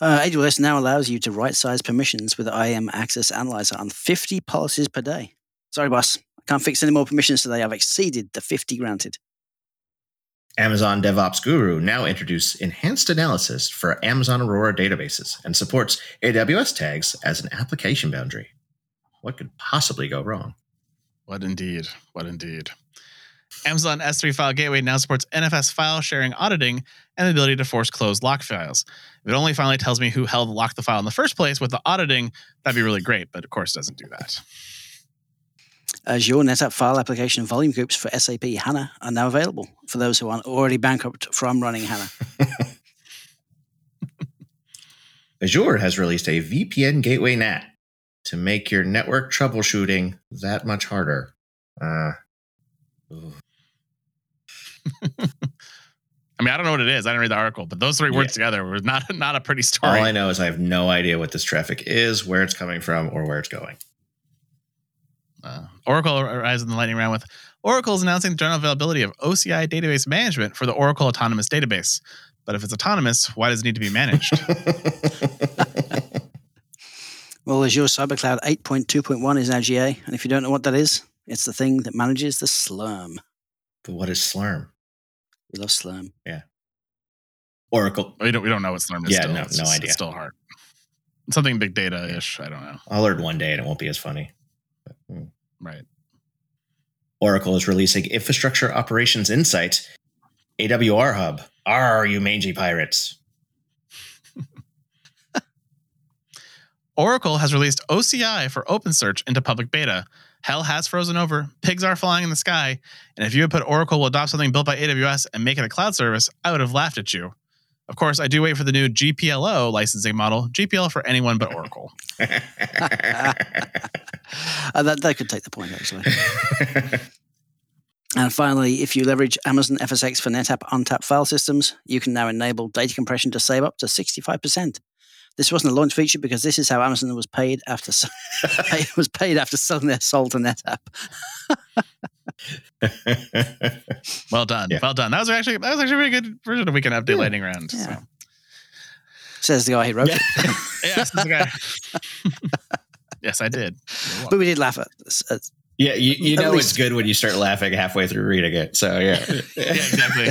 Uh, AWS now allows you to right size permissions with IAM Access Analyzer on 50 policies per day. Sorry, boss. I can't fix any more permissions today. I've exceeded the 50 granted. Amazon DevOps Guru now introduced enhanced analysis for Amazon Aurora databases and supports AWS tags as an application boundary. What could possibly go wrong? What indeed? What indeed? Amazon S3 File Gateway now supports NFS file sharing auditing and the ability to force close lock files. If it only finally tells me who held locked the file in the first place with the auditing, that'd be really great, but of course it doesn't do that. Azure NetApp file application volume groups for SAP HANA are now available for those who aren't already bankrupt from running HANA. Azure has released a VPN gateway NAT to make your network troubleshooting that much harder. Uh, ooh. I mean, I don't know what it is. I didn't read the article, but those three words together were not not a pretty story. all. I know is I have no idea what this traffic is, where it's coming from, or where it's going. Uh, Oracle arrives in the lightning round with Oracle is announcing the general availability of OCI database management for the Oracle Autonomous Database. But if it's autonomous, why does it need to be managed? Well, Azure CycleCloud 8.2.1 is now GA, and if you don't know what that is, it's the thing that manages the Slurm. but what is Slurm? We love Slurm. Yeah. Oracle. we don't we don't know what Slurm is. Yeah, still. no- It's no just- idea. It's still hard. Something big data ish. I don't know. I'll learn one day and it won't be as funny. But, hmm. Right. Oracle is releasing Infrastructure Operations Insight, AWR Hub. Are you mangy pirates? Oracle has released OCI for OpenSearch into public beta. Hell has frozen over. Pigs are flying in the sky. And if you had put Oracle will adopt something built by AWS and make it a cloud service, I would have laughed at you. Of course, I do wait for the new GPLO licensing model, GPL for anyone but Oracle. Uh, that, that could take the point, actually. And finally, if you leverage Amazon FSx for NetApp ONTAP file systems, you can now enable data compression to save up to 65%. This wasn't a launch feature because this is how Amazon was paid after was paid after selling their soul to NetApp. Well done. Yeah. Well done. That was actually that was actually a very good version of weekend update Yeah. lightning round. Yeah. So. Says the guy who wrote Yeah. it. Yes, this guy. yes, I did. But we did laugh at, at yeah, you, you At know least- it's good when you start laughing halfway through reading it. So yeah, yeah, exactly.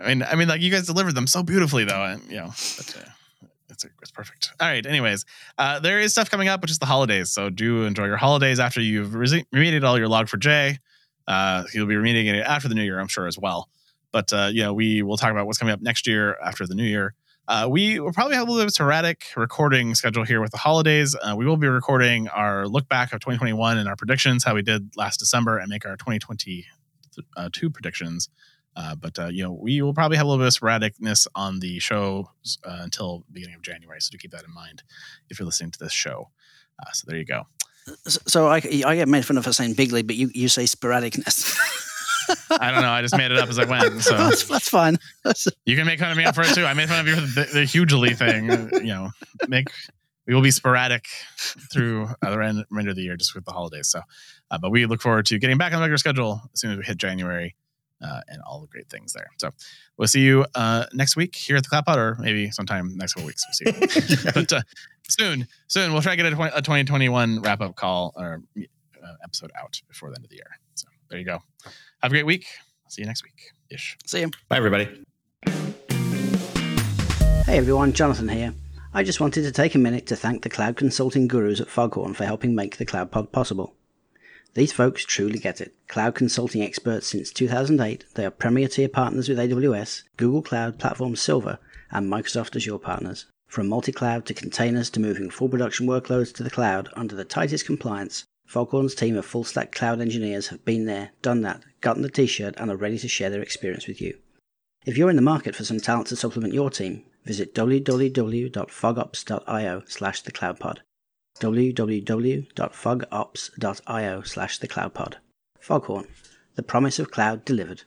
I mean, I mean, like you guys delivered them so beautifully, though, and you know, but, uh, it's it's perfect. All right. Anyways, uh, there is stuff coming up, which is the holidays. So do enjoy your holidays after you've rese- remediated all your Log4j. Uh, you'll be remediating it after the new year, I'm sure, as well. But uh, know, we will talk about what's coming up next year after the new year. Uh, we will probably have a little bit of sporadic recording schedule here with the holidays. Uh, we will be recording our look back of 2021 and our predictions, how we did last December, and make our 2022 uh, predictions. Uh, but uh, you know, we will probably have a little bit of sporadicness on the show uh, until beginning of January. So do keep that in mind if you're listening to this show. Uh, so there you go. So I, I get made fun of for saying bigly, but you, you say sporadicness. I don't know. I just made it up as I went. So that's, that's fine. You can make fun of me for it too. I made fun of you for the, the hugely thing. uh, You know, make we will be sporadic through uh, the rem- remainder of the year just with the holidays. So, uh, but we look forward to getting back on the regular schedule as soon as we hit January uh, and all the great things there. So we'll see you uh, next week here at the Clap Pod, or maybe sometime next couple weeks. We'll see. but uh, soon, soon we'll try to get a, 20, a 2021 wrap up call or uh, episode out before the end of the year. So there you go. Have a great week. See you next week ish. See you. bye everybody. Hey everyone, Jonathan here. I just wanted to take a minute to thank the cloud consulting gurus at Foghorn for helping make the Cloud Pod possible. These folks truly get it. Cloud consulting experts since 2008, they are premier tier partners with AWS, Google Cloud Platform Silver, and Microsoft Azure partners. From multi cloud to containers to moving full production workloads to the cloud under the tightest compliance, Foghorn's team of full stack cloud engineers have been there, done that, gotten the t shirt, and are ready to share their experience with you. If you're in the market for some talent to supplement your team, visit www.fogops.io slash thecloudpod. www.fogops.io slash thecloudpod. Foghorn, the promise of cloud delivered.